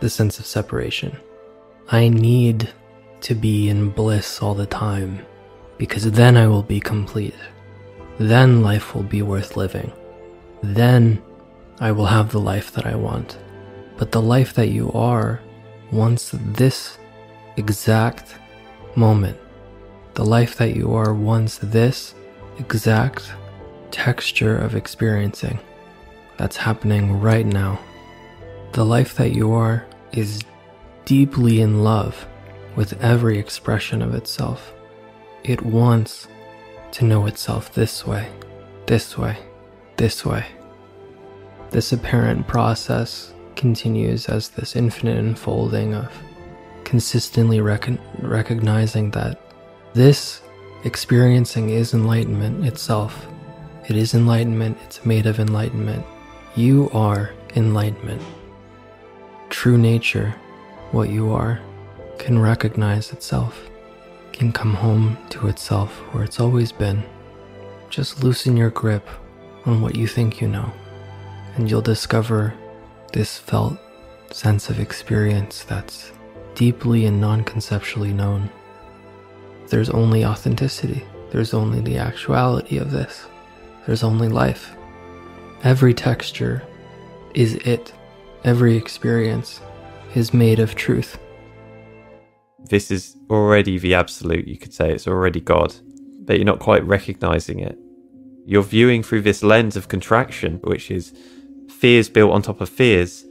the sense of separation. I need to be in bliss all the time because then I will be complete. Then life will be worth living. Then I will have the life that I want. But the life that you are wants this exact moment. The life that you are wants this exact texture of experiencing that's happening right now. The life that you are is deeply in love with every expression of itself. It wants to know itself this way, this way, this way. This apparent process continues as this infinite unfolding of consistently rec- recognizing that this experiencing is enlightenment itself. It is enlightenment, it's made of enlightenment. You are enlightenment. True nature, what you are, can recognize itself can come home to itself where it's always been. Just loosen your grip on what you think you know, and you'll discover this felt sense of experience that's deeply and non conceptually known. There's only authenticity, there's only the actuality of this, there's only life. Every texture is it, every experience is made of truth this is already the absolute, you could say. It's already God, but you're not quite recognizing it. You're viewing through this lens of contraction, which is fears built on top of fears.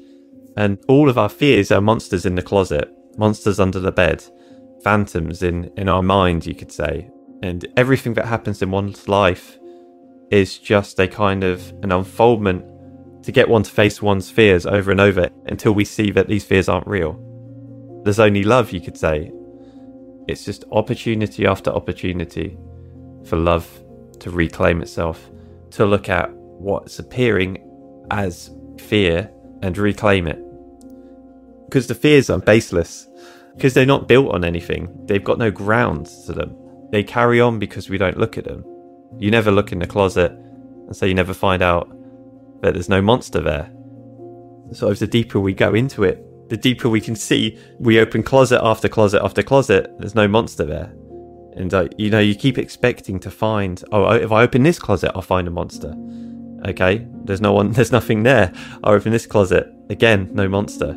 And all of our fears are monsters in the closet, monsters under the bed, phantoms in, in our mind, you could say. And everything that happens in one's life is just a kind of an unfoldment to get one to face one's fears over and over until we see that these fears aren't real. There's only love, you could say. It's just opportunity after opportunity for love to reclaim itself, to look at what's appearing as fear and reclaim it. Because the fears are baseless, because they're not built on anything, they've got no grounds to them. They carry on because we don't look at them. You never look in the closet, and so you never find out that there's no monster there. So, the deeper we go into it, the deeper we can see, we open closet after closet after closet. There's no monster there, and uh, you know you keep expecting to find. Oh, if I open this closet, I'll find a monster. Okay, there's no one. There's nothing there. I open this closet again, no monster,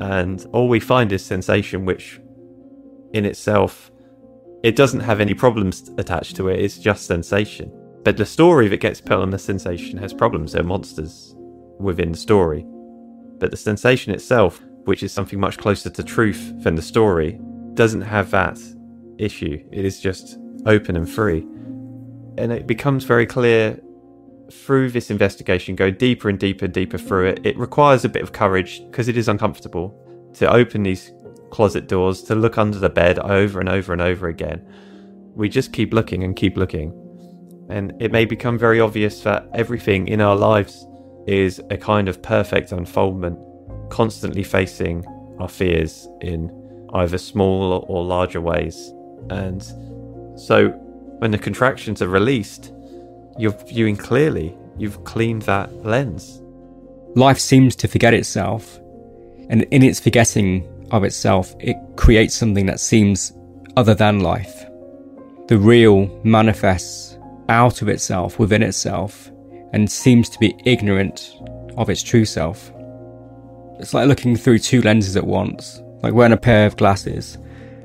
and all we find is sensation, which in itself it doesn't have any problems attached to it. It's just sensation. But the story that gets put on the sensation has problems. There are monsters within the story But the sensation itself, which is something much closer to truth than the story, doesn't have that issue. It is just open and free. And it becomes very clear through this investigation, go deeper and deeper and deeper through it. It requires a bit of courage because it is uncomfortable to open these closet doors, to look under the bed over and over and over again. We just keep looking and keep looking. And it may become very obvious that everything in our lives is a kind of perfect unfoldment, constantly facing our fears in either small or larger ways. And so when the contractions are released, you're viewing clearly. You've cleaned that lens. Life seems to forget itself, and in its forgetting of itself, it creates something that seems other than life. The real manifests out of itself, within itself, and seems to be ignorant of its true self. It's like looking through two lenses at once, like wearing a pair of glasses,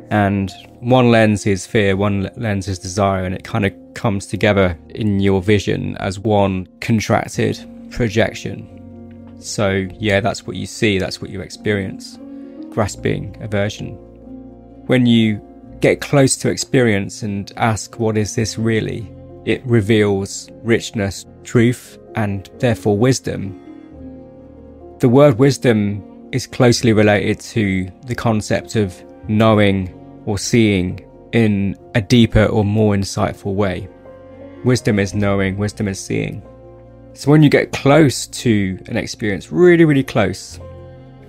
and one lens is fear, one lens is desire, and it kind of comes together in your vision as one contracted projection. So, yeah, that's what you see, that's what you experience grasping aversion. When you get close to experience and ask, What is this really? it reveals richness, truth, and therefore wisdom. The word wisdom is closely related to the concept of knowing or seeing in a deeper or more insightful way. Wisdom is knowing, wisdom is seeing. So when you get close to an experience, really, really close,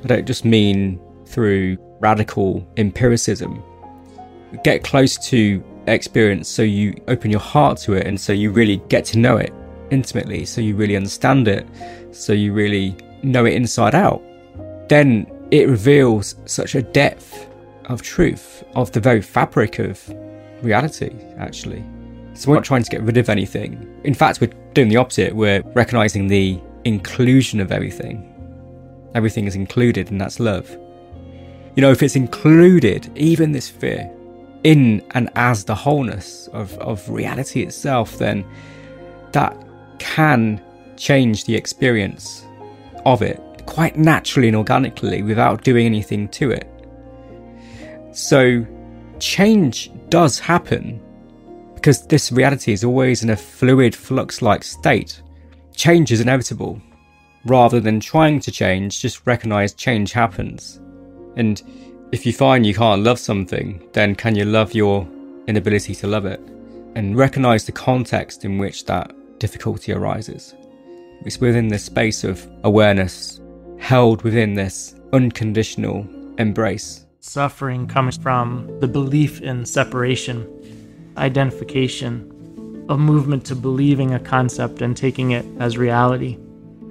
I don't just mean through radical empiricism. Get close to experience so you open your heart to it and so you really get to know it intimately, so you really understand it, so you really know it inside out. Then it reveals such a depth of truth, of the very fabric of reality, actually. So we're not trying to get rid of anything. In fact, we're doing the opposite. We're recognizing the inclusion of everything. Everything is included, and that's love. You know, if it's included, even this fear, in and as the wholeness of, of reality itself, then that can change the experience of it quite naturally and organically without doing anything to it. So, change does happen because this reality is always in a fluid, flux like state. Change is inevitable. Rather than trying to change, just recognize change happens. And if you find you can't love something, then can you love your inability to love it? And recognize the context in which that difficulty arises. It's within this space of awareness, held within this unconditional embrace. Suffering comes from the belief in separation, identification, a movement to believing a concept and taking it as reality.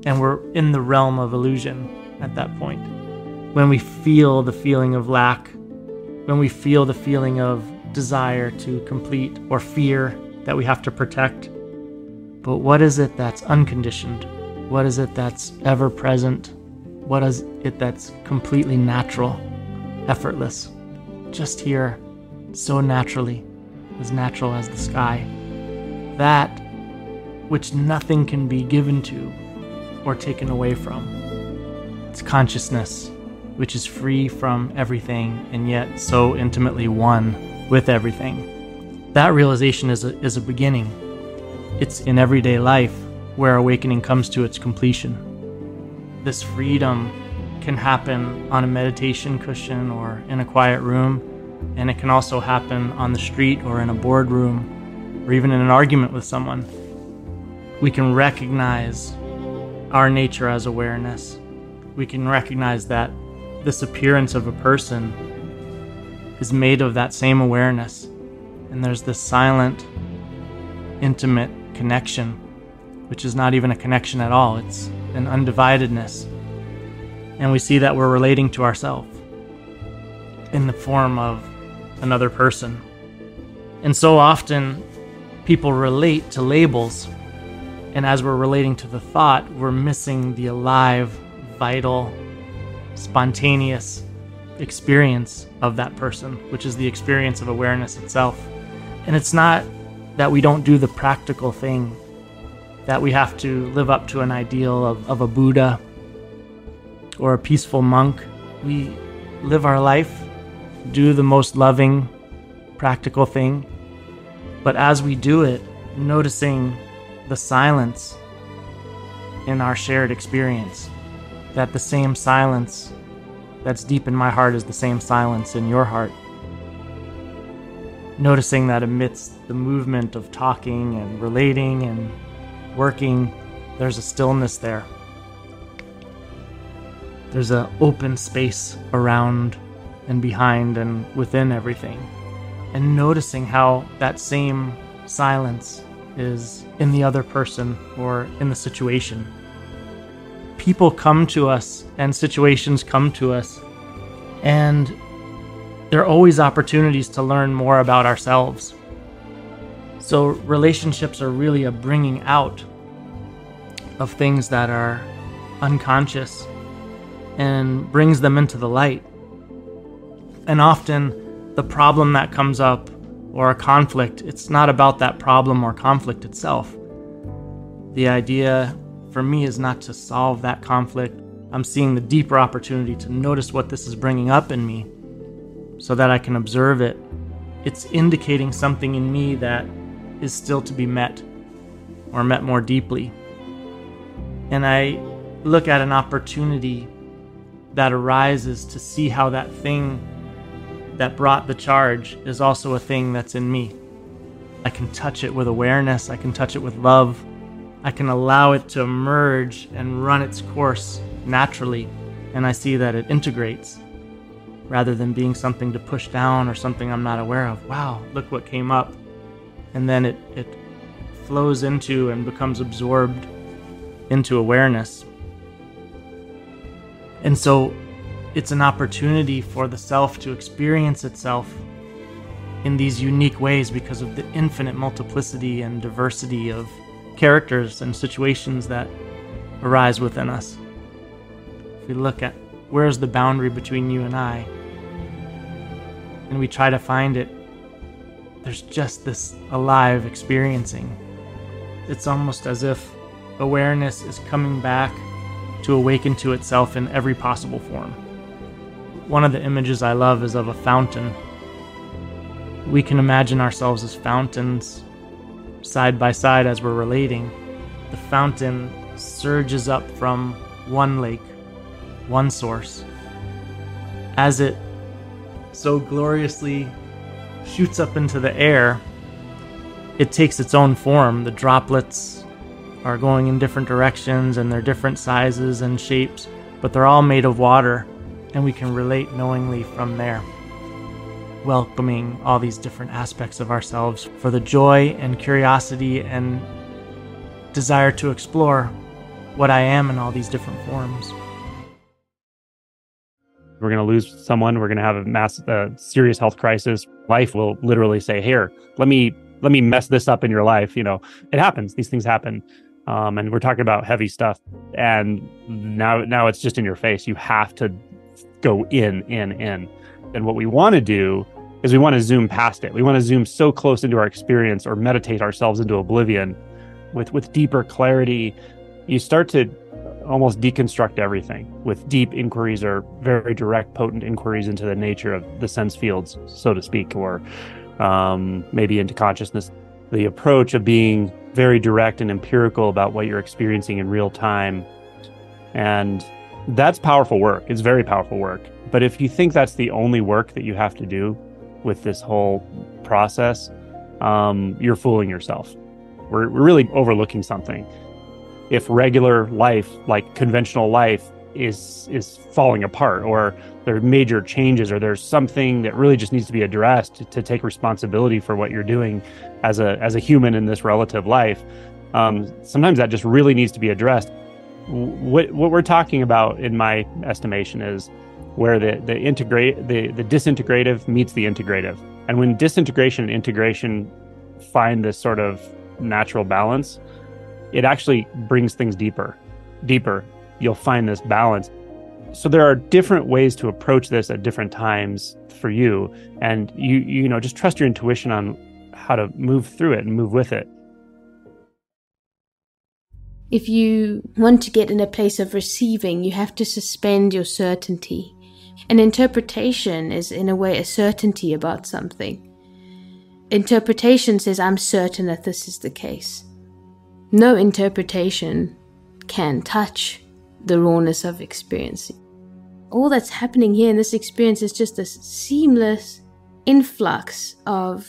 And we're in the realm of illusion at that point when we feel the feeling of lack, when we feel the feeling of desire to complete or fear that we have to protect. But what is it that's unconditioned? What is it that's ever present? What is it that's completely natural, effortless, just here, so naturally, as natural as the sky? That which nothing can be given to or taken away from. It's consciousness which is free from everything and yet so intimately one with everything. That realization is a, is a beginning. It's in everyday life where awakening comes to its completion. This freedom can happen on a meditation cushion or in a quiet room, and it can also happen on the street or in a boardroom or even in an argument with someone. We can recognize our nature as awareness. We can recognize that this appearance of a person is made of that same awareness. And there's this silent, intimate connection, which is not even a connection at all, it's an undividedness. And we see that we're relating to ourselves in the form of another person. And so often, people relate to labels. And as we're relating to the thought, we're missing the alive, vital, spontaneous experience of that person, which is the experience of awareness itself. And it's not that we don't do the practical thing, that we have to live up to an ideal of, of a Buddha or a peaceful monk. We live our life, do the most loving, practical thing. But as we do it, noticing the silence in our shared experience, that the same silence that's deep in my heart is the same silence in your heart. Noticing that amidst the movement of talking and relating and working, there's a stillness there. There's an open space around and behind and within everything. And noticing how that same silence is in the other person or in the situation. People come to us and situations come to us, and there are always opportunities to learn more about ourselves. So, relationships are really a bringing out of things that are unconscious and brings them into the light. And often, the problem that comes up or a conflict, it's not about that problem or conflict itself. The idea for me is not to solve that conflict. I'm seeing the deeper opportunity to notice what this is bringing up in me so that I can observe it. It's indicating something in me that is still to be met or met more deeply. And I look at an opportunity that arises to see how that thing that brought the charge is also a thing that's in me. I can touch it with awareness, I can touch it with love, I can allow it to emerge and run its course naturally, and I see that it integrates rather than being something to push down or something I'm not aware of. Wow, look what came up. And then it, it flows into and becomes absorbed into awareness. And so it's an opportunity for the self to experience itself in these unique ways because of the infinite multiplicity and diversity of characters and situations that arise within us. If we look at where's the boundary between you and I, and we try to find it, there's just this alive experiencing. It's almost as if awareness is coming back to awaken to itself in every possible form. One of the images I love is of a fountain. We can imagine ourselves as fountains side by side as we're relating. The fountain surges up from one lake, one source. As it so gloriously shoots up into the air, it takes its own form. The droplets are going in different directions and they're different sizes and shapes, but they're all made of water and we can relate knowingly from there. Welcoming all these different aspects of ourselves for the joy and curiosity and desire to explore what I am in all these different forms. We're going to lose someone. We're going to have a mass, uh, serious health crisis. Life will literally say, "Here, let me let me mess this up in your life." You know, it happens. These things happen. Um, and we're talking about heavy stuff. And now, now it's just in your face. You have to go in, in, in. And what we want to do is we want to zoom past it. We want to zoom so close into our experience or meditate ourselves into oblivion with, with deeper clarity. You start to almost deconstruct everything with deep inquiries or very direct, potent inquiries into the nature of the sense fields, so to speak, or um, maybe into consciousness. The approach of being very direct and empirical about what you're experiencing in real time. And that's powerful work. It's very powerful work. But if you think that's the only work that you have to do with this whole process, um, you're fooling yourself. We're, we're really overlooking something. If regular life, like conventional life, is is falling apart, or there are major changes, or there's something that really just needs to be addressed to, to take responsibility for what you're doing as a as a human in this relative life, um, sometimes that just really needs to be addressed. What what we're talking about in my estimation is where the the integrate the the disintegrative meets the integrative. And when disintegration and integration find this sort of natural balance it actually brings things deeper deeper you'll find this balance so there are different ways to approach this at different times for you and you you know just trust your intuition on how to move through it and move with it If you want to get in a place of receiving, you have to suspend your certainty. An interpretation is, in a way, a certainty about something. Interpretation says, I'm certain that this is the case. No interpretation can touch the rawness of experience. All that's happening here in this experience is just a seamless influx of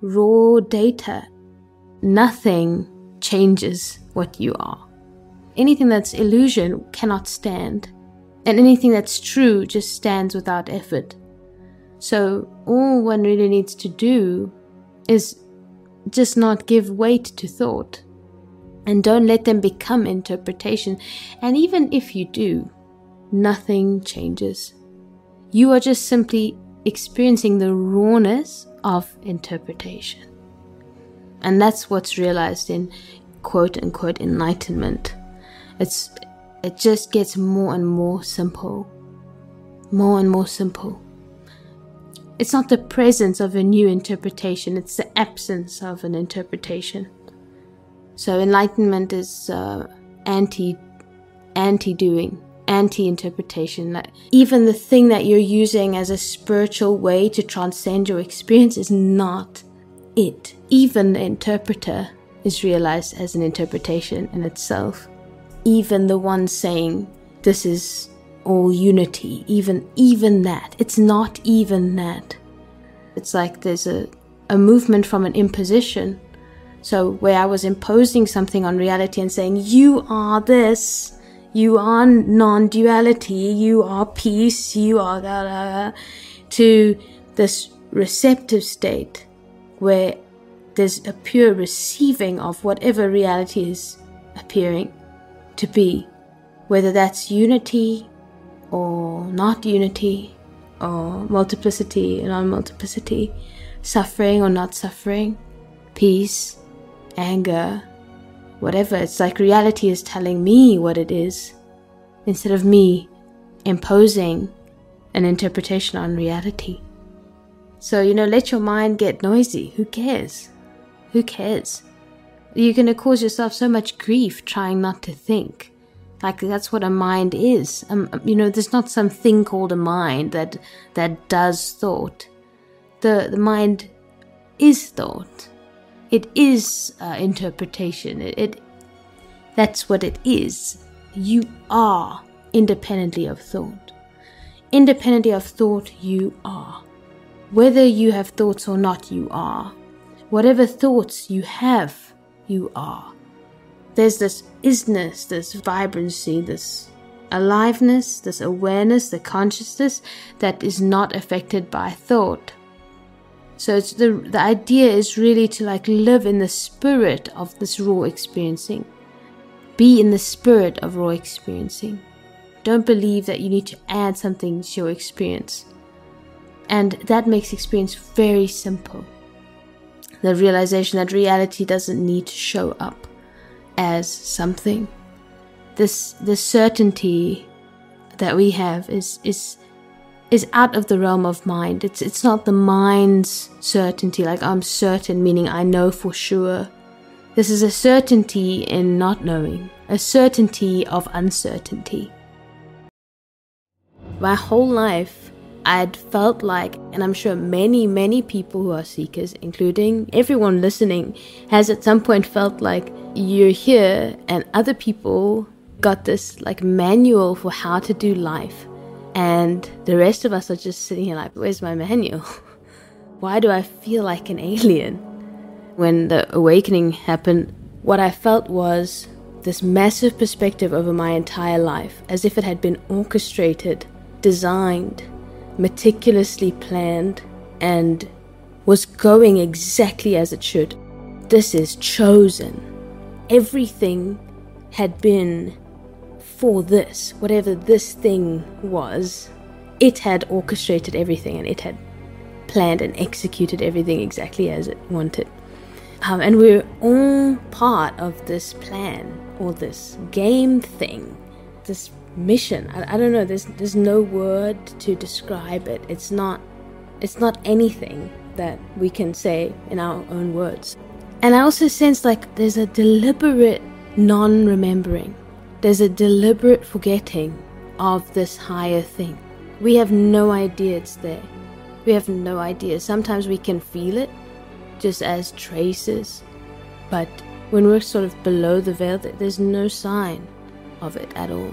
raw data. Nothing changes what you are. Anything that's illusion cannot stand, and anything that's true just stands without effort. So, all one really needs to do is just not give weight to thought and don't let them become interpretation. And even if you do, nothing changes. You are just simply experiencing the rawness of interpretation. And that's what's realized in quote unquote enlightenment. It's it just gets more and more simple. More and more simple. It's not the presence of a new interpretation, it's the absence of an interpretation. So enlightenment is uh, anti anti doing, anti interpretation. Even the thing that you're using as a spiritual way to transcend your experience is not it. Even the interpreter is realized as an interpretation in itself. Even the one saying this is all unity, even even that. It's not even that. It's like there's a, a movement from an imposition. So where I was imposing something on reality and saying, You are this, you are non-duality, you are peace, you are da, da, da, to this receptive state where there's a pure receiving of whatever reality is appearing to be, whether that's unity or not unity, or multiplicity and non multiplicity, suffering or not suffering, peace, anger, whatever. It's like reality is telling me what it is instead of me imposing an interpretation on reality. So, you know, let your mind get noisy. Who cares? Who cares? You're going to cause yourself so much grief trying not to think. Like that's what a mind is. Um, you know, there's not some thing called a mind that that does thought. The the mind is thought. It is uh, interpretation. It, it that's what it is. You are independently of thought. Independently of thought, you are. Whether you have thoughts or not, you are. Whatever thoughts you have, you are. There's this isness, this vibrancy, this aliveness, this awareness, the consciousness that is not affected by thought. So it's the the idea is really to like live in the spirit of this raw experiencing. Be in the spirit of raw experiencing. Don't believe that you need to add something to your experience. And that makes experience very simple the realization that reality doesn't need to show up as something. This the certainty that we have is is is out of the realm of mind. It's it's not the mind's certainty, like I'm certain, meaning I know for sure. This is a certainty in not knowing, a certainty of uncertainty. My whole life I'd felt like, and I'm sure many, many people who are seekers, including everyone listening, has at some point felt like you're here and other people got this like manual for how to do life. And the rest of us are just sitting here like, where's my manual? Why do I feel like an alien? When the awakening happened, what I felt was this massive perspective over my entire life, as if it had been orchestrated, designed, meticulously planned, and was going exactly as it should. This is chosen. Everything had been for this, whatever this thing was. It had orchestrated everything and it had planned and executed everything exactly as it wanted. Um, and we're all part of this plan or this game thing, this mission. I, I don't know. There's there's no word to describe it. It's not it's not anything that we can say in our own words. And I also sense like there's a deliberate non remembering. There's a deliberate forgetting of this higher thing. We have no idea it's there. We have no idea. Sometimes we can feel it just as traces, but when we're sort of below the veil, there's no sign of it at all.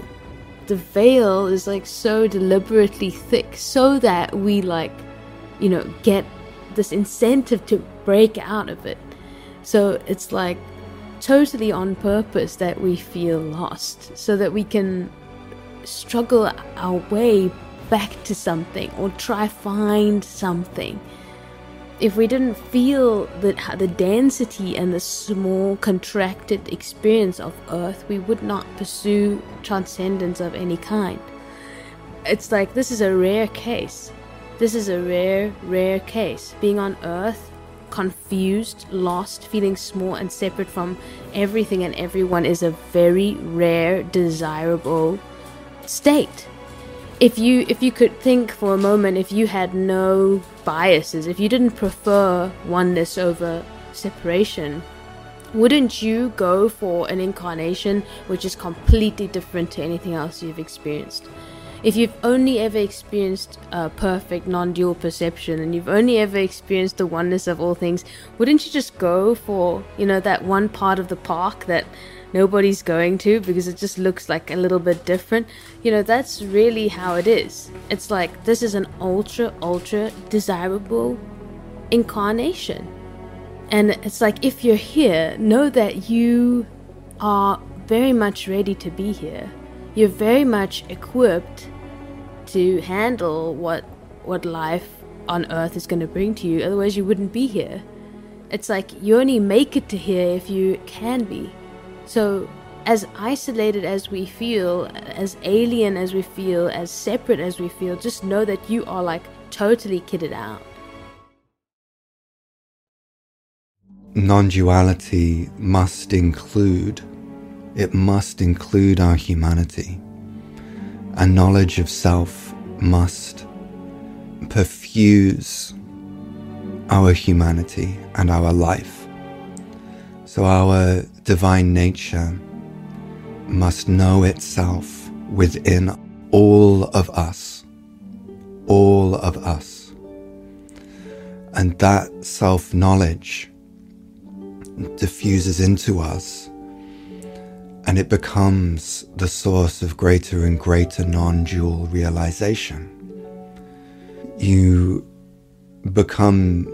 The veil is like so deliberately thick so that we like, you know, get this incentive to break out of it. So it's like totally on purpose that we feel lost so that we can struggle our way back to something or try find something. If we didn't feel the, the density and the small contracted experience of earth we would not pursue transcendence of any kind. It's like this is a rare case. This is a rare rare case. Being on earth confused lost feeling small and separate from everything and everyone is a very rare desirable state. If you if you could think for a moment if you had no biases if you didn't prefer oneness over separation wouldn't you go for an incarnation which is completely different to anything else you've experienced if you've only ever experienced a perfect non-dual perception and you've only ever experienced the oneness of all things wouldn't you just go for you know that one part of the park that nobody's going to because it just looks like a little bit different. You know, that's really how it is. It's like this is an ultra, ultra desirable incarnation. And it's like if you're here, know that you are very much ready to be here. You're very much equipped to handle what what life on earth is going to bring to you. Otherwise, you wouldn't be here. It's like you only make it to here if you can be. So, as isolated as we feel, as alien as we feel, as separate as we feel, just know that you are like totally kitted out. Non duality must include, it must include our humanity. A knowledge of self must perfuse our humanity and our life. So, our divine nature must know itself within all of us, all of us. And that self knowledge diffuses into us and it becomes the source of greater and greater non dual realization. You become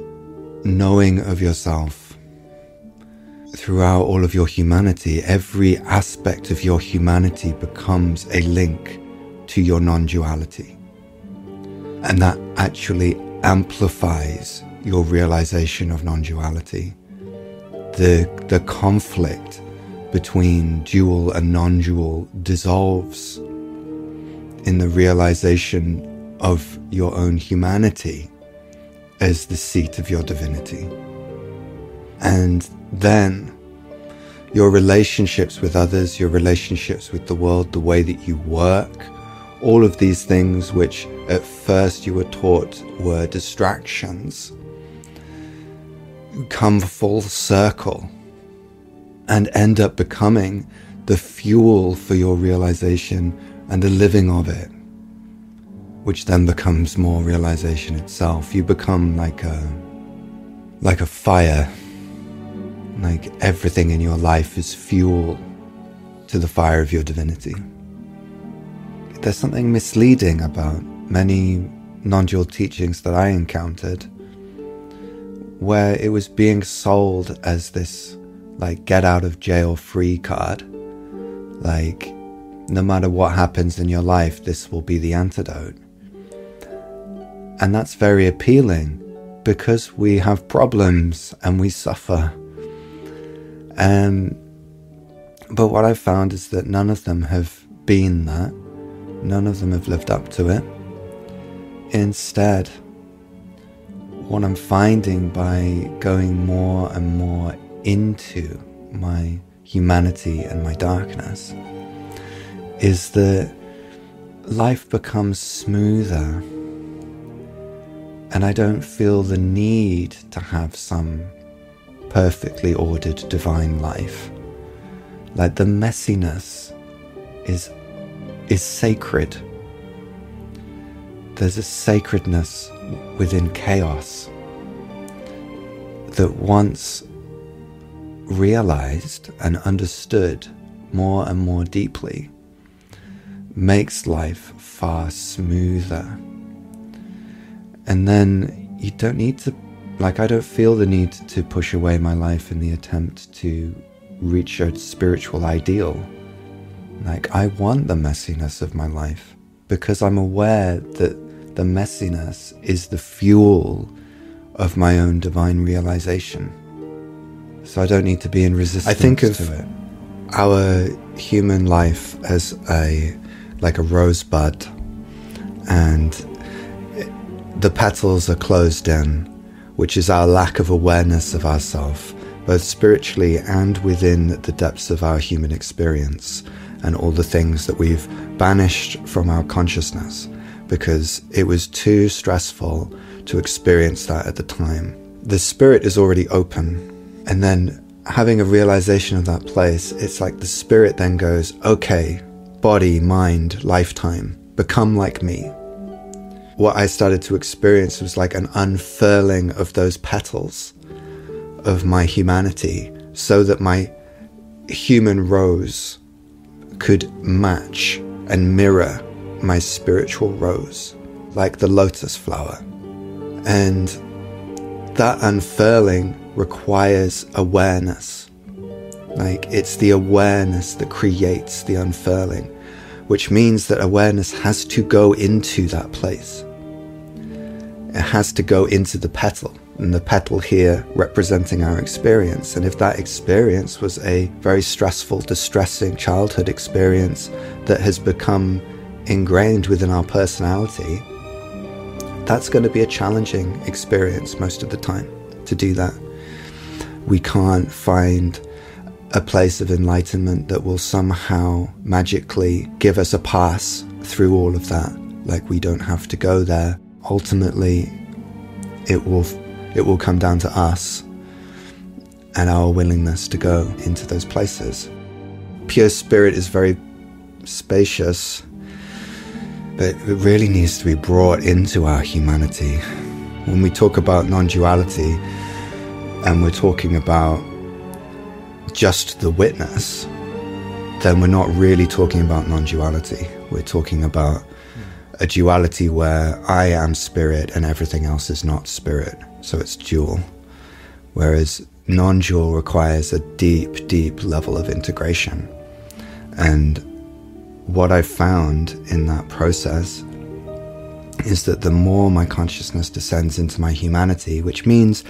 knowing of yourself throughout all of your humanity, every aspect of your humanity becomes a link to your non duality. And that actually amplifies your realization of non duality. The, the conflict between dual and non dual dissolves in the realization of your own humanity as the seat of your divinity. And then your relationships with others, your relationships with the world, the way that you work, all of these things which at first you were taught were distractions come full circle and end up becoming the fuel for your realization and the living of it, which then becomes more realization itself. You become like a like a fire like everything in your life is fuel to the fire of your divinity. There's something misleading about many non dual teachings that I encountered where it was being sold as this like get out of jail free card. Like, no matter what happens in your life, this will be the antidote. And that's very appealing because we have problems and we suffer um, but what I've found is that none of them have been that. None of them have lived up to it. Instead, what I'm finding by going more and more into my humanity and my darkness is that life becomes smoother and I don't feel the need to have some perfectly ordered divine life. Like the messiness is is sacred. There's a sacredness within chaos that once realized and understood more and more deeply makes life far smoother. And then you don't need to, like, I don't feel the need to push away my life in the attempt to reach a spiritual ideal. Like, I want the messiness of my life because I'm aware that the messiness is the fuel of my own divine realization. So I don't need to be in resistance I think of to it. Our human life as a like a rosebud, and the petals are closed in, which is our lack of awareness of ourself, both spiritually and within the depths of our human experience, and all the things that we've banished from our consciousness because it was too stressful to experience that at the time. The spirit is already open. And then having a realization of that place, it's like the spirit then goes, okay, body, mind, lifetime, become like me. What I started to experience was like an unfurling of those petals of my humanity so that my human rose could match and mirror my spiritual rose, like the lotus flower. And that unfurling requires awareness. Like it's the awareness that creates the unfurling, which means that awareness has to go into that place. It has to go into the petal, and the petal here representing our experience. And if that experience was a very stressful, distressing childhood experience that has become ingrained within our personality, that's going to be a challenging experience most of the time to do that. We can't find a place of enlightenment that will somehow magically give us a pass through all of that. Like we don't have to go there. Ultimately, it will it will come down to us and our willingness to go into those places. Pure spirit is very spacious but it really needs to be brought into our humanity. When we talk about non duality and we're talking about just the witness, then we're not really talking about non duality. We're talking about a duality where I am spirit and everything else is not spirit. So it's dual. Whereas non dual requires a deep, deep level of integration. And what I've found in that process is that the more my consciousness descends into my humanity, which means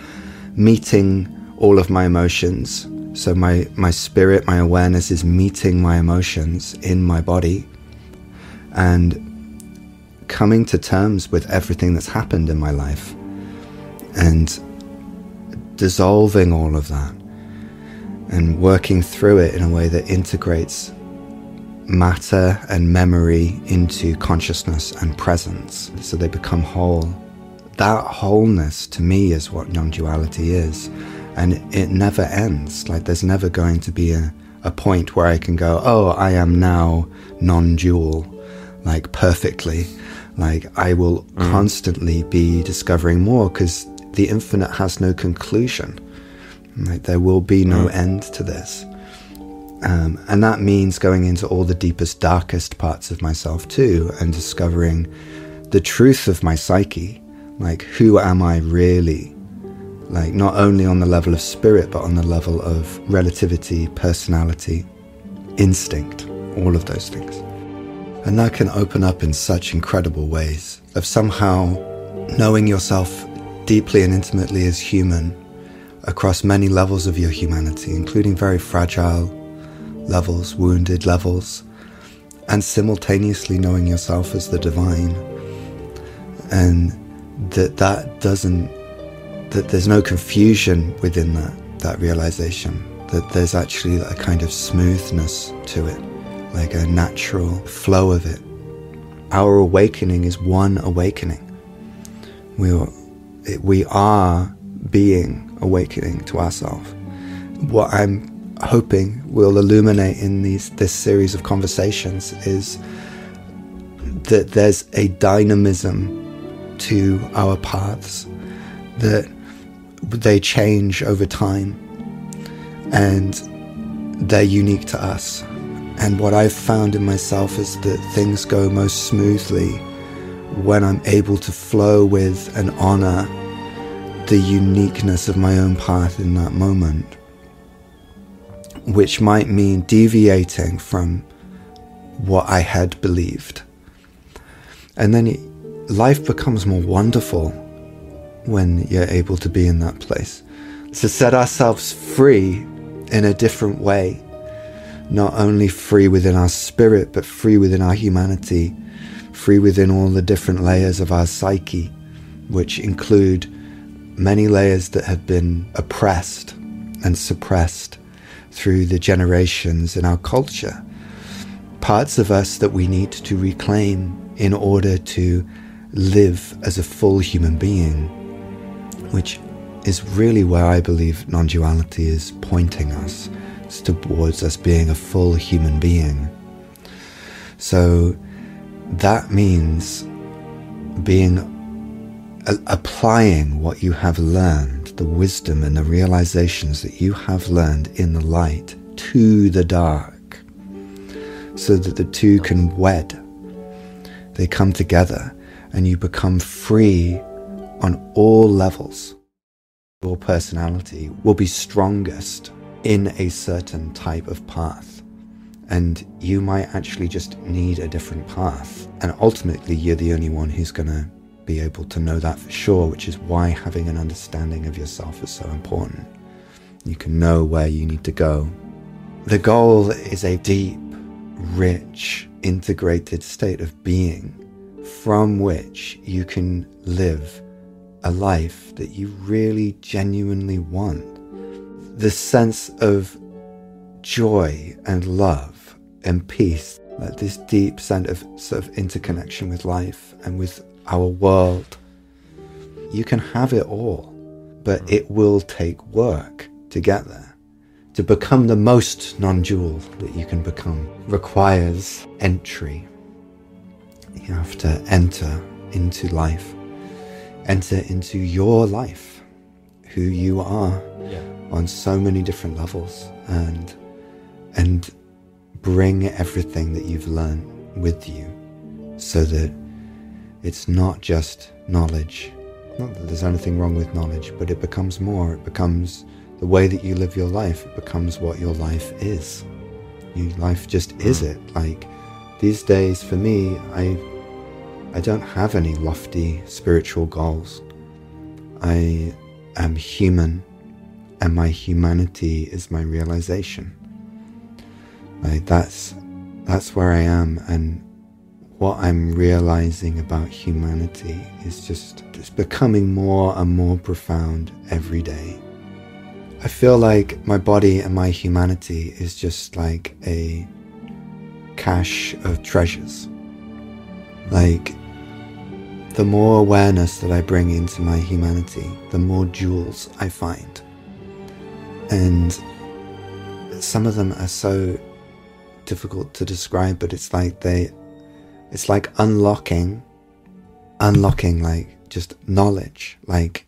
meeting all of my emotions. So my, my spirit, my awareness is meeting my emotions in my body and coming to terms with everything that's happened in my life and dissolving all of that and working through it in a way that integrates matter and memory into consciousness and presence so they become whole. That wholeness to me is what non duality is. And it never ends. Like there's never going to be a, a point where I can go, oh, I am now non dual, like perfectly. Like I will mm. constantly be discovering more because the infinite has no conclusion. Like there will be no mm. end to this. Um, and that means going into all the deepest, darkest parts of myself too, and discovering the truth of my psyche. Like, who am I really? Like, not only on the level of spirit, but on the level of relativity, personality, instinct, all of those things. And that can open up in such incredible ways of somehow knowing yourself deeply and intimately as human across many levels of your humanity, including very fragile levels, wounded levels, and simultaneously knowing yourself as the divine. And that that doesn't, that there's no confusion within that, that realization, that there's actually a kind of smoothness to it, like a natural flow of it. Our awakening is one awakening. We are, we are being awakening to ourselves. What I'm hoping will illuminate in these this series of conversations is that there's a dynamism to our paths that they change over time and they're unique to us. And what I've found in myself is that things go most smoothly when I'm able to flow with and honor the uniqueness of my own path in that moment, which might mean deviating from what I had believed. And then life becomes more wonderful when you're able to be in that place. To set ourselves free in a different way, not only free within our spirit, but free within our humanity, free within all the different layers of our psyche, which include many layers that have been oppressed and suppressed through the generations in our culture. Parts of us that we need to reclaim in order to live as a full human being, which is really where I believe non duality is pointing us it's towards us being a full human being. So that means being a- applying what you have learned, the wisdom and the realizations that you have learned in the light to the dark, so that the two can wed. They come together and you become free on all levels. Your personality will be strongest in a certain type of path. And you might actually just need a different path. And ultimately, you're the only one who's going to be able to know that for sure, which is why having an understanding of yourself is so important. You can know where you need to go. The goal is a deep, rich, integrated state of being from which you can live a life that you really genuinely want. The sense of joy and love and peace, like this deep sense of sort of interconnection with life and with our world. You can have it all, but hmm. it will take work to get there. To become the most non dual that you can become requires entry. You have to enter into life, enter into your life, who you are Yeah. on so many different levels, and and bring everything that you've learned with you, so that it's not just knowledge. Not that there's anything wrong with knowledge, but it becomes more. It becomes the way that you live your life. It becomes what your life is. Your life just is mm. it. Like these days, for me, I I don't have any lofty spiritual goals. I am human, and my humanity is my realization. Like that's that's where I am, and what I'm realizing about humanity is just it's becoming more and more profound every day. I feel like my body and my humanity is just like a cache of treasures. Like the more awareness that I bring into my humanity, the more jewels I find. And some of them are so difficult to describe, but it's like they, it's like unlocking, unlocking like just knowledge, like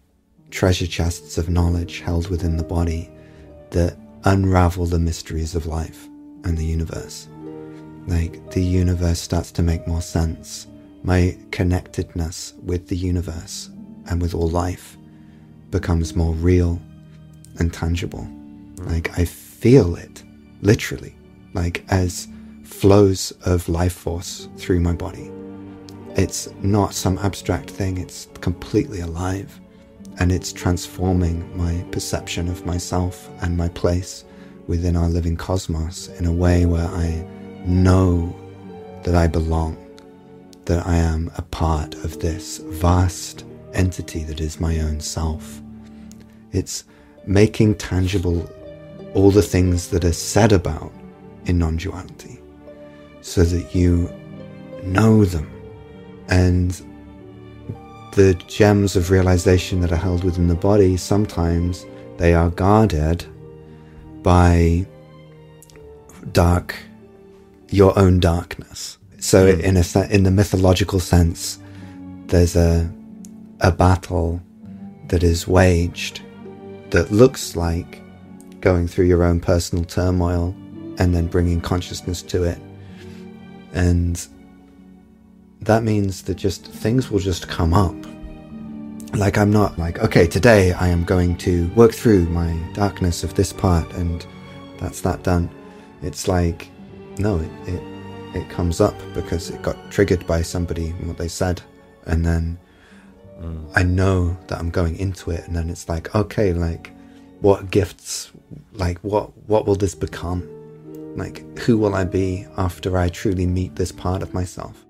treasure chests of knowledge held within the body that unravel the mysteries of life and the universe. Like the universe starts to make more sense. My connectedness with the universe and with all life becomes more real and tangible. Like I feel it, literally, like as flows of life force through my body. It's not some abstract thing, it's completely alive. And it's transforming my perception of myself and my place within our living cosmos in a way where I know that I belong, that I am a part of this vast entity that is my own self. It's making tangible all the things that are said about in non duality so that you know them. And the gems of realization that are held within the body, sometimes they are guarded by dark, your own darkness. So Mm. in a in the mythological sense, there's a a battle that is waged that looks like going through your own personal turmoil and then bringing consciousness to it. And that means that just things will just come up. Like, I'm not like, okay, today I am going to work through my darkness of this part and that's that done. It's like, no, it, it, it comes up because it got triggered by somebody and what they said. And then I know that I'm going into it. And then it's like, okay, like, what gifts, like, what, what will this become? Like, who will I be after I truly meet this part of myself?